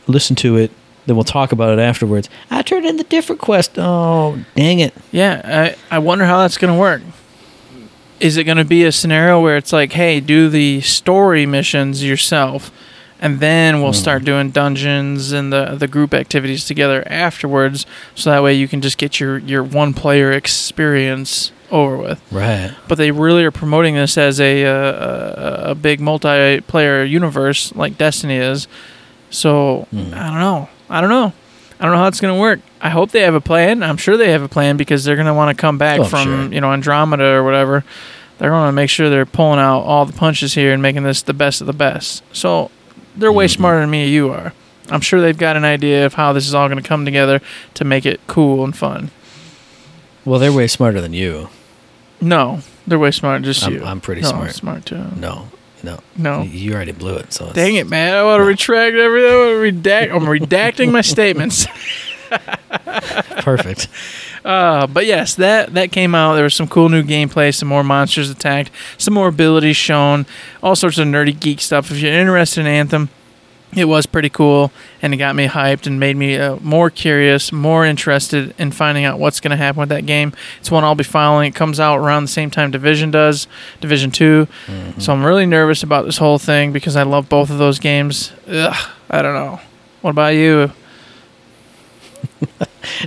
S2: listen to it, then we'll talk about it afterwards. I turned in the different quest. Oh, dang it!
S3: Yeah, I, I wonder how that's going to work. Is it going to be a scenario where it's like, hey, do the story missions yourself, and then we'll start doing dungeons and the the group activities together afterwards, so that way you can just get your your one player experience over with.
S2: Right.
S3: But they really are promoting this as a uh, a, a big multiplayer universe like Destiny is. So
S2: Hmm.
S3: I don't know. I don't know. I don't know how it's going to work. I hope they have a plan. I'm sure they have a plan because they're going to want to come back
S2: Oh,
S3: from
S2: sure.
S3: you know Andromeda or whatever. They're going to make sure they're pulling out all the punches here and making this the best of the best. So they're way
S2: Mhm.
S3: smarter than me or you are. I'm sure they've got an idea of how this is all going to come together to make it cool and fun.
S2: Well, they're way smarter than you.
S3: No, they're way smarter. Just
S2: I'm-
S3: you.
S2: I'm pretty
S3: no,
S2: smart.
S3: Smart too.
S2: No, no,
S3: No.
S2: You already blew it. So
S3: Dang it, man! I want to retract everything. I want to redact. I'm redacting my statements.
S2: perfect.
S3: Uh, but yes, that that came out. There was some cool new gameplay, some more monsters attacked, some more abilities shown, all sorts of nerdy geek stuff. If you're interested in Anthem, it was pretty cool, and it got me hyped and made me uh, more curious, more interested in finding out what's going to happen with that game. It's one I'll be following. It comes out around the same time Division does, Division 2 So I'm really nervous about this whole thing because I love both of those games. Ugh, I don't know. What about you?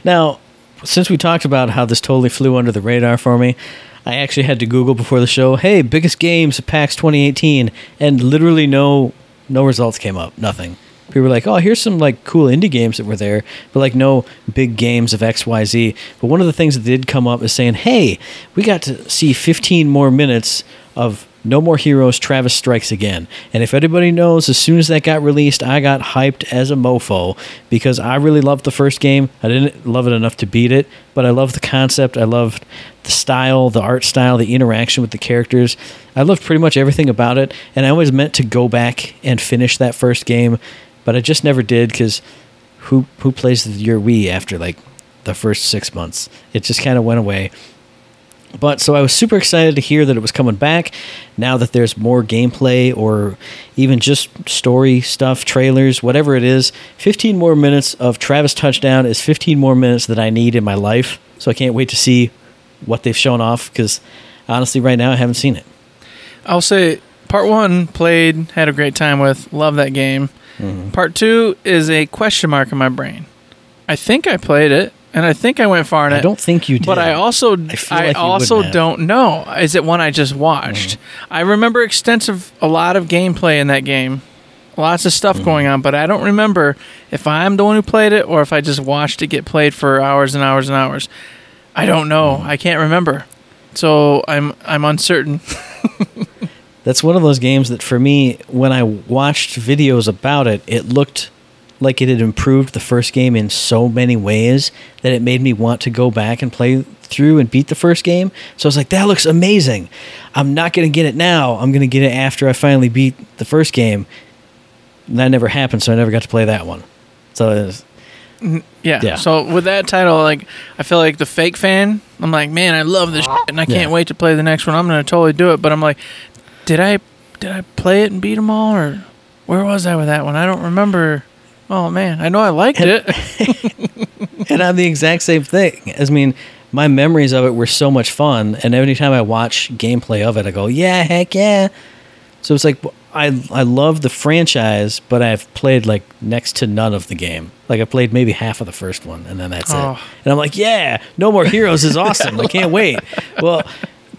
S2: Now, since we talked about how this totally flew under the radar for me, I actually had to Google before the show. Hey, biggest games of PAX 2018, and literally no no results came up. Nothing. People were like, "Oh, here's some like cool indie games that were there," but like no big games of X Y Z. But one of the things that did come up is saying, "Hey, we got to see 15 more minutes of No More Heroes Travis Strikes Again. And if anybody knows, as soon as that got released, I got hyped as a mofo because I really loved the first game. I didn't love it enough to beat it, but I loved the concept. I loved the style, the art style, the interaction with the characters. I loved pretty much everything about it. And I always meant to go back and finish that first game, but I just never did because who, who plays your Wii after like the first six months? It just kind of went away. But so I was super excited to hear that it was coming back. Now that there's more gameplay or even just story stuff, trailers, whatever it is, 15 more minutes of Travis Touchdown is 15 more minutes that I need in my life. So I can't wait to see what they've shown off because honestly, right now I haven't seen it.
S3: I'll say part one played, had a great time with, love that game.
S2: Mm-hmm.
S3: Part two is a question mark in my brain. I think I played it, and I think I went far in
S2: I don't think you did.
S3: But I also, I,
S2: like you
S3: also don't know. Is it one I just watched?
S2: Mm-hmm.
S3: I remember extensive, a lot of gameplay in that game, lots of stuff going on. But I don't remember if I'm the one who played it or if I just watched it get played for hours and hours and hours. I don't know.
S2: Mm-hmm.
S3: I can't remember. So I'm I'm uncertain.
S2: That's one of those games that for me, when I watched videos about it, it looked like it had improved the first game in so many ways that it made me want to go back and play through and beat the first game. So I was like, that looks amazing. I'm not going to get it now. I'm going to get it after I finally beat the first game. And that never happened, so I never got to play that one. So it was,
S3: Yeah.
S2: Yeah.
S3: So with that title, like I feel like the fake fan. I'm like, man, I love this, shit, and I can't
S2: Yeah.
S3: wait to play the next one. I'm gonna totally do it. But I'm like, did I did I play it and beat them all, or Where was I with that one? I don't remember. Oh man, I know I liked
S2: And-
S3: it.
S2: and I'm the exact same thing. I mean, my memories of it were so much fun, and every time I watch gameplay of it, I go, "Yeah, heck yeah!" So it's like I I love the franchise, but I've played like next to none of the game. Like I played maybe half of the first one, and then that's
S3: Oh.
S2: it. And I'm like, "Yeah, No More Heroes is awesome. I can't wait." Well,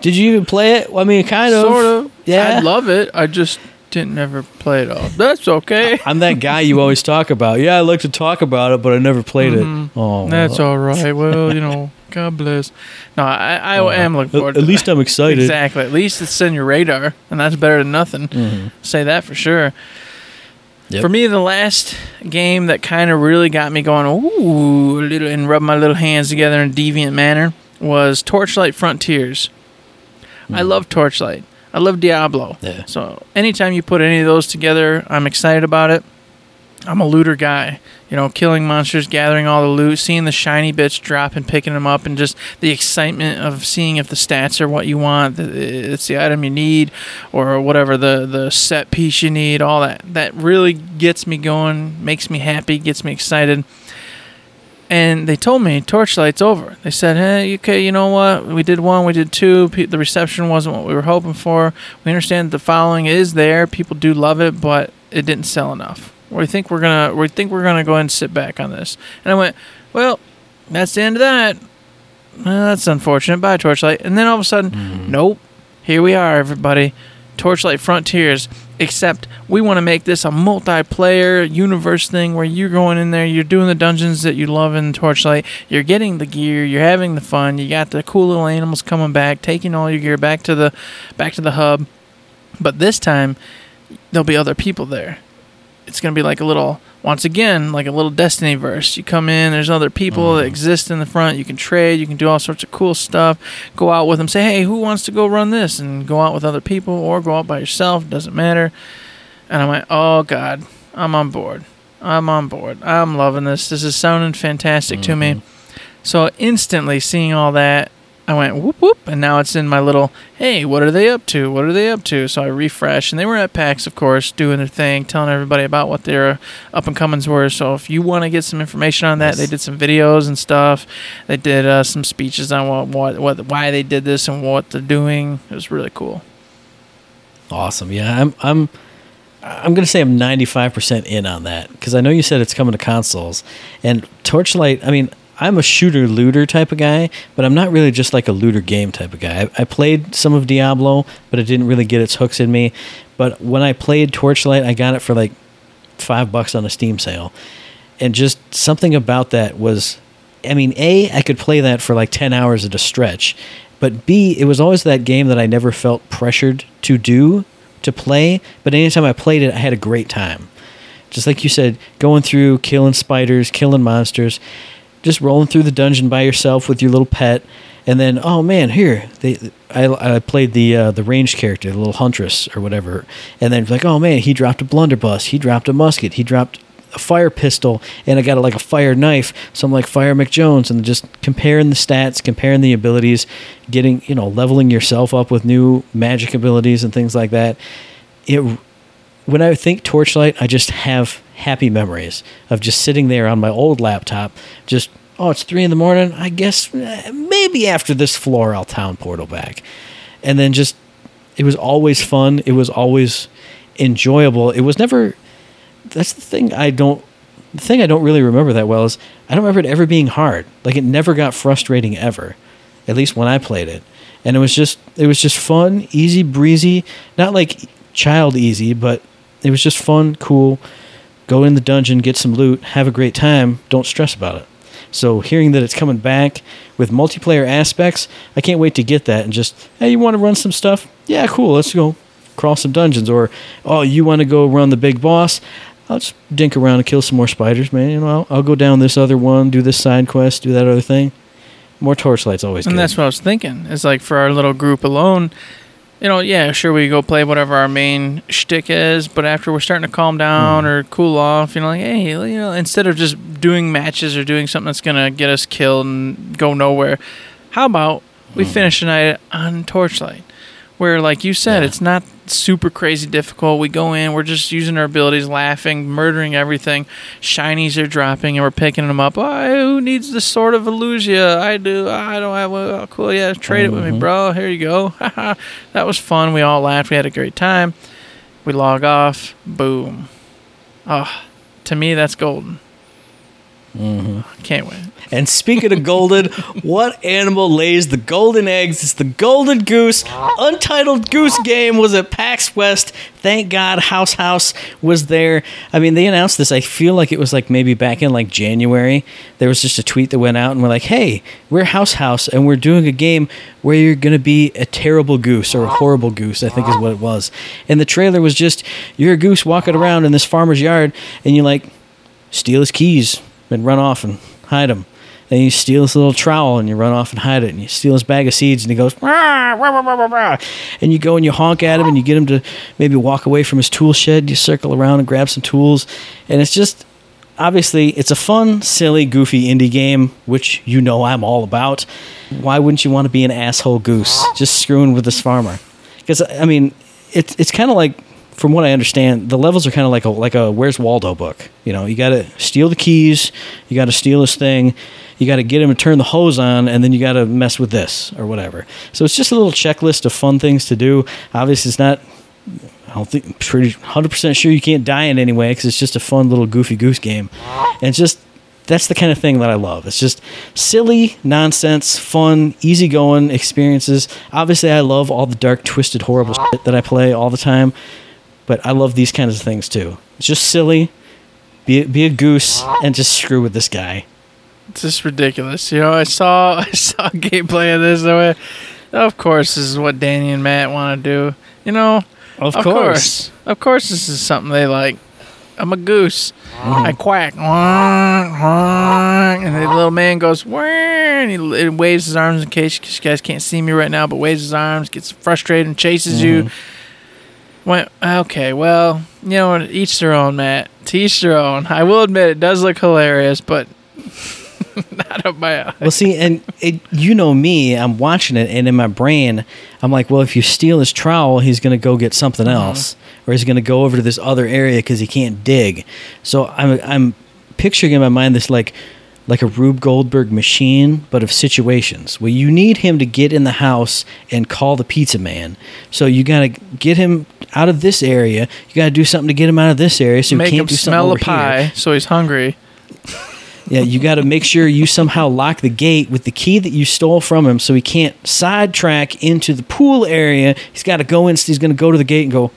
S2: did you even play it? Well, I mean, kind of.
S3: sort of.
S2: Yeah.
S3: I love it. I just didn't ever play it all. That's okay.
S2: I'm that guy you always talk about. Yeah, I like to talk about it, but I never played it. Oh,
S3: Mm-hmm. That's all right. Well, you know, God bless. No, I, I
S2: Oh,
S3: am looking
S2: at-
S3: forward.
S2: at
S3: to
S2: least
S3: that.
S2: I'm excited.
S3: Exactly. At least it's in your radar, and that's better than nothing.
S2: Mhm.
S3: Say that for sure.
S2: Yep.
S3: For me, the last game that kind of really got me going, ooh, a little, and rubbed my little hands together in a deviant manner was Torchlight Frontiers. I love Torchlight. I love Diablo.
S2: Yeah.
S3: So anytime you put any of those together, I'm excited about it. I'm a looter guy. You know, killing monsters, gathering all the loot, seeing the shiny bits drop and picking them up, and just the excitement of seeing if the stats are what you want, it's the item you need, or whatever the the set piece you need. All that that really gets me going, makes me happy, gets me excited. And they told me Torchlight's over. They said, "Hey, okay, you know what? We did one, we did two. Pe- The reception wasn't what we were hoping for. We understand the following is there. People do love it, but it didn't sell enough. We think we're gonna, we think we're gonna go ahead and sit back on this." And I went, "Well, that's the end of that. Well, that's unfortunate. Bye, Torchlight." And then all of a sudden, mm-hmm. nope. Here we are, everybody. Torchlight Frontiers. Except we want to make this a multiplayer universe thing where you're going in there, you're doing the dungeons that you love in Torchlight, you're getting the gear, you're having the fun, you got the cool little animals coming back, taking all your gear back to the back to the hub. But this time there'll be other people there. It's gonna be like a little once again, like a little Destiny verse. You come in, there's other people that mm. exist in the front. You can trade, you can do all sorts of cool stuff. Go out with them, say, hey, who wants to go run this? And go out with other people or go out by yourself, doesn't matter. And I'm like, oh, God, I'm on board. I'm on board. I'm loving this. This is sounding fantastic to me. Mm-hmm. So instantly seeing all that, I went whoop whoop, and now it's in my little hey, what are they up to? What are they up to? So I refresh, and they were at PAX, of course, doing their thing, telling everybody about what their up and comings were. So if you want to get some information on that,
S2: Yes.
S3: they did some videos and stuff. They did uh, some speeches on what, what what why they did this and what they're doing. It was really cool.
S2: Awesome. Yeah, I'm I'm I'm gonna say I'm 95 percent in on that because I know you said it's coming to consoles and Torchlight. I mean, I'm a shooter looter type of guy, but I'm not really just like a looter game type of guy. I, I played some of Diablo, but it didn't really get its hooks in me. But when I played Torchlight, I got it for like five bucks on a Steam sale, and just something about that was I mean, A, I could play that for like 10 hours at a stretch, but B, it was always that game that I never felt pressured to do, to play, but anytime I played it, I had a great time. Just like you said, going through, killing spiders, killing monsters, just rolling through the dungeon by yourself with your little pet, and then, oh man, here, they, I, I played the uh, the ranged character, the little huntress or whatever, and then like, oh man, he dropped a blunderbuss, he dropped a musket, he dropped a fire pistol and I got a, like a fire knife. So I'm like Fire McJones and just comparing the stats, comparing the abilities, getting, you know, leveling yourself up with new magic abilities and things like that. It when I think Torchlight, I just have happy memories of just sitting there on my old laptop, just oh, it's three in the morning. I guess eh, maybe after this floor, I'll town portal back, and then just it was always fun. It was always enjoyable. It was never. That's the thing I don't. The thing I don't really remember that well is I don't remember it ever being hard. Like it never got frustrating ever, at least when I played it. And it was just it was just fun, easy breezy, not like child easy, but it was just fun, cool. Go in the dungeon, get some loot, have a great time, don't stress about it. So hearing that it's coming back with multiplayer aspects, I can't wait to get that and just, hey, you want to run some stuff? Yeah, cool, let's go cross some dungeons. Or, oh, you want to go run the big boss? I'll just dink around and kill some more spiders, man. You know, I'll, I'll go down this other one, do this side quest, do that other thing. More torchlight's always
S3: And
S2: good.
S3: that's what I was thinking. It's like for our little group alone, you know, yeah, sure, we go play whatever our main shtick is, but after we're starting to calm down
S2: Hmm.
S3: or cool off, you know, like, hey, you know, instead of just doing matches or doing something that's going to get us killed and go nowhere, how about we
S2: Hmm.
S3: finish the night on Torchlight? Where like you said
S2: Yeah.
S3: it's not super crazy difficult. We go in we're just using our abilities laughing murdering everything. Shinies are dropping and we're picking them up. Oh, who needs the sword of Illusia? i do i don't have one. oh, cool yeah trade it with me
S2: Mhm.
S3: bro. Here you go. That was fun. We all laughed. We had a great time. We log off. Boom. Oh to me that's golden.
S2: Hmm
S3: can't wait
S2: And speaking of golden, what animal lays the golden eggs? It's the golden goose. Untitled Goose Game was at PAX West. Thank God House House was there. I mean, they announced this. I feel like it was like maybe back in like January. There was just a tweet that went out and we're like, "Hey, we're House House and we're doing a game where you're going to be a terrible goose or a horrible goose." I think is what it was. And the trailer was just you're a goose walking around in this farmer's yard and you like steal his keys and run off and hide them. Then you steal his little trowel and you run off and hide it. And you steal his bag of seeds and he goes, "Rah, rah, rah, rah, rah, rah." and you go and you honk at him and you get him to maybe walk away from his tool shed. You circle around and grab some tools. And it's just, obviously, it's a fun, silly, goofy indie game, which you know I'm all about. Why wouldn't you want to be an asshole goose just screwing with this farmer? Because, I mean, it's, it's kind of like from what I understand, the levels are kind of like a like a Where's Waldo book. You know, you got to steal the keys, you got to steal this thing, you got to get him to turn the hose on, and then you got to mess with this or whatever. So it's just a little checklist of fun things to do. Obviously, it's not. I don't think pretty hundred percent sure you can't die in any way because it's just a fun little goofy goose game, and just that's the kind of thing that I love. It's just silly nonsense, fun, easygoing experiences. Obviously, I love all the dark, twisted, horrible shit that I play all the time, but I love these kinds of things too. It's just silly. Be be a goose and just screw with this guy.
S3: It's just ridiculous. You know, I saw I saw gameplay of this. I went, of course, this is what Danny and Matt want to do. You know,
S2: Of,
S3: of course, of course, this is something they like. I'm a goose. Mm. I quack, and the little man goes, and he waves his arms in case you guys can't see me right now, but waves his arms, gets frustrated, and chases you. Mm-hmm. Went okay. Well, you know, what, each their own, Matt. To each their own. I will admit it does look hilarious, but not up my alley.
S2: Well, see, and it, you know me, I'm watching it, and in my brain, I'm like, well, if you steal his trowel, he's going to go get something uh-huh. else, or he's going to go over to this other area because he can't dig. So I'm, I'm picturing in my mind this like, like a Rube Goldberg machine, but of situations where you need him to get in the house and call the pizza man. So you got to get him out of this area. You got to do something to get him out of this area. So
S3: Make
S2: he can't do
S3: smell a
S2: something here.
S3: pie, so he's hungry.
S2: Yeah, you got to make sure you somehow lock the gate with the key that you stole from him, so he can't sidetrack into the pool area. He's got to go in. He's going to go to the gate and go.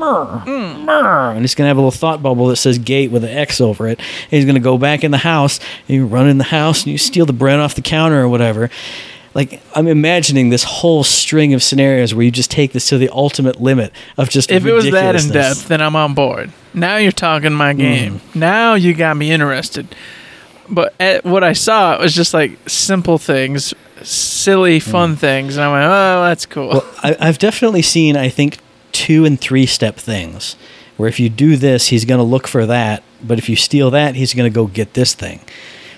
S2: Mm. "Mrr, mrr," And he's going to have a little thought bubble that says gate with an X over it. And he's going to go back in the house, and you run in the house, and you steal the bread off the counter or whatever. Like, I'm imagining this whole string of scenarios where you just take this to the ultimate limit of just
S3: If it was that in depth, then I'm on board. Now you're talking my mm. game. Now you got me interested. But at what I saw, it was just like simple things, silly, fun mm. things, and I went, "Oh, that's cool."
S2: Well, I, I've definitely seen, I think, two and three step things where if you do this, he's going to look for that, but if you steal that, he's going to go get this thing.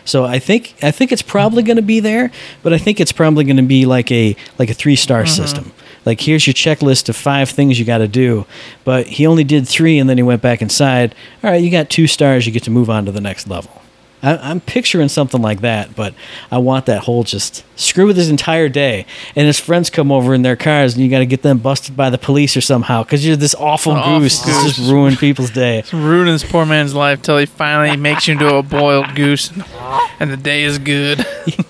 S2: So I think I think it's probably going to be there, but I think it's probably going to be like a like a three star mm-hmm. system. Like here's your checklist of five things you got to do, but he only did three and then he went back inside. All right, you got two stars. You get to move on to the next level. I, I'm picturing something like that, but I want that whole just screw with his entire day. And his friends come over in their cars, and you got to get them busted by the police or somehow because you're this awful
S3: An awful
S2: goose. It's
S3: goose.
S2: just ruined people's day.
S3: It's ruining this poor man's life till he finally makes you into a boiled goose, and, and the day is good.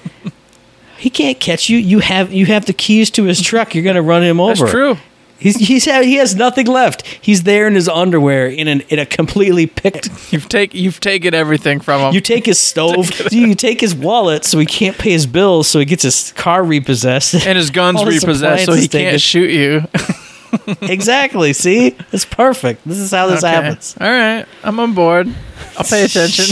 S2: He can't catch you. You have you have the keys to his truck. You're gonna run him over.
S3: That's true.
S2: He's he's he has nothing left. He's there in his underwear in an in a completely picked.
S3: You've take you've taken everything from him.
S2: You take his stove. you take his wallet, so he can't pay his bills. So he gets his car repossessed.
S3: and his gun's
S2: All his
S3: repossessed, so he
S2: taken.
S3: can't shoot you.
S2: exactly. See, it's perfect. This is how this
S3: Okay.
S2: happens.
S3: All right, I'm on board. I'll pay attention.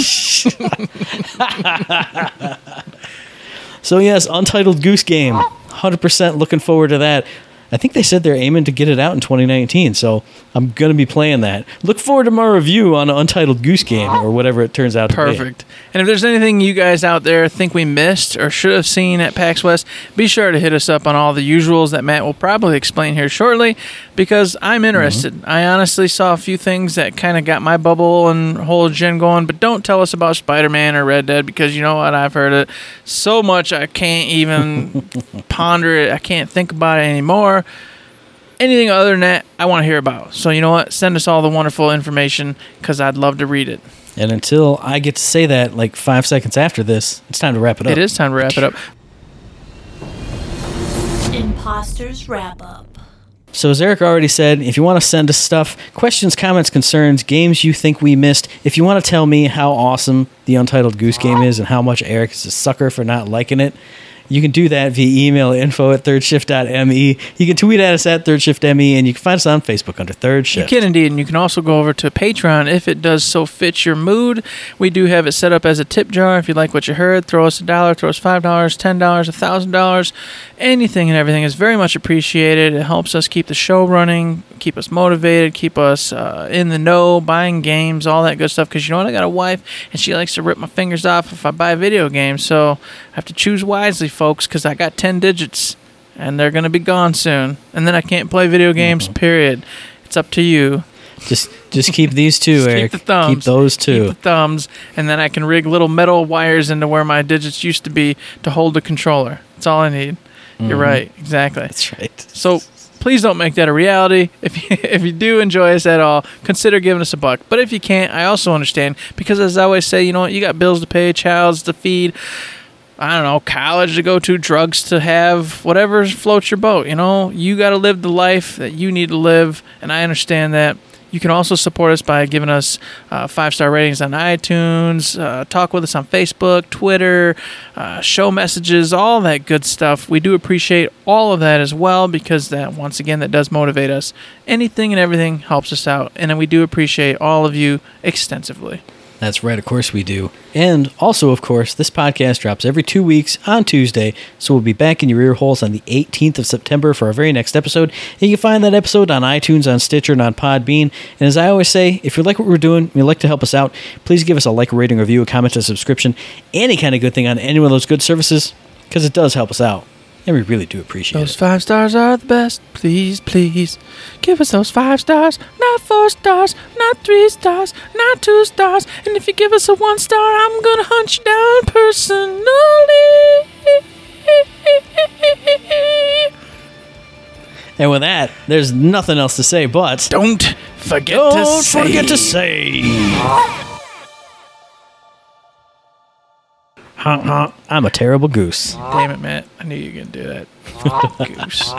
S2: So yes, Untitled Goose Game. 100% looking forward to that. I think they said they're aiming to get it out in 2019. So I'm gonna be playing that. Look forward to my review on Untitled Goose Game or whatever it turns out to be.
S3: Perfect. And if there's anything you guys out there think we missed or should have seen at PAX West, be sure to hit us up on all the usuals that Matt will probably explain here shortly because I'm interested.
S2: Mm-hmm.
S3: I honestly saw a few things that kind of got my bubble and whole gen going, but don't tell us about Spider Man or Red Dead because you know what? I've heard it so much I can't even ponder it. I can't think about it anymore anything other than that, I want to hear about. So you know what? Send us all the wonderful information because I'd love to read it.
S2: And until I get to say that like five seconds after this, it's time to wrap it up.
S3: It is time to wrap it up.
S1: Imposters Wrap Up.
S2: So, as Eric already said, if you want to send us stuff, questions, comments, concerns, games you think we missed, if you want to tell me how awesome the Untitled Goose Game is and how much Eric is a sucker for not liking it, you can do that via email info at thirdshift.me. You can tweet at us at thirdshiftme, and you can find us on Facebook under Third Shift.
S3: You can indeed, and you can also go over to Patreon if it does so fit your mood. We do have it set up as a tip jar. If you like what you heard, throw us a dollar, throw us five dollars, ten dollars, a thousand dollars. Anything and everything is very much appreciated. It helps us keep the show running, keep us motivated, keep us uh, in the know, buying games, all that good stuff. Because you know what, I got a wife, and she likes to rip my fingers off if I buy video games. So I have to choose wisely, folks, because I got ten digits and they're going to be gone soon. And then I can't play video games, uh-huh. period. It's up to you.
S2: Just just keep these two,
S3: Just
S2: Eric.
S3: keep the thumbs.
S2: Keep those two.
S3: Keep the thumbs, and then I can rig little metal wires into where my digits used to be to hold the controller. That's all I need. You're mm-hmm. right, exactly.
S2: That's right.
S3: So please don't make that a reality. If you, if you do enjoy us at all, consider giving us a buck. But if you can't, I also understand because as I always say, you know what, you got bills to pay, childs to feed. I don't know, college to go to, drugs to have, whatever floats your boat. You know, you got to live the life that you need to live, and I understand that. You can also support us by giving us uh, five star ratings on iTunes, uh, talk with us on Facebook, Twitter, uh, show messages, all that good stuff. We do appreciate all of that as well because that, once again, that does motivate us. Anything and everything helps us out, and we do appreciate all of you extensively.
S2: That's right, of course we do. And also, of course, this podcast drops every two weeks on Tuesday, so we'll be back in your ear holes on the 18th of September for our very next episode. And you can find that episode on iTunes, on Stitcher, and on Podbean. And as I always say, if you like what we're doing and you'd like to help us out, please give us a like, rating, review, a comment, a subscription, any kind of good thing on any one of those good services, because it does help us out. And we really do appreciate it.
S3: Those five stars are the best. Please, please, give us those five stars. Not four stars, not three stars, not two stars. And if you give us a one star, I'm gonna hunt you down personally.
S2: And with that, there's nothing else to say but.
S3: Don't forget
S2: Don't
S3: to say.
S2: forget to say. I'm a terrible goose.
S3: Damn it, Matt! I knew you were gonna do that. Goose.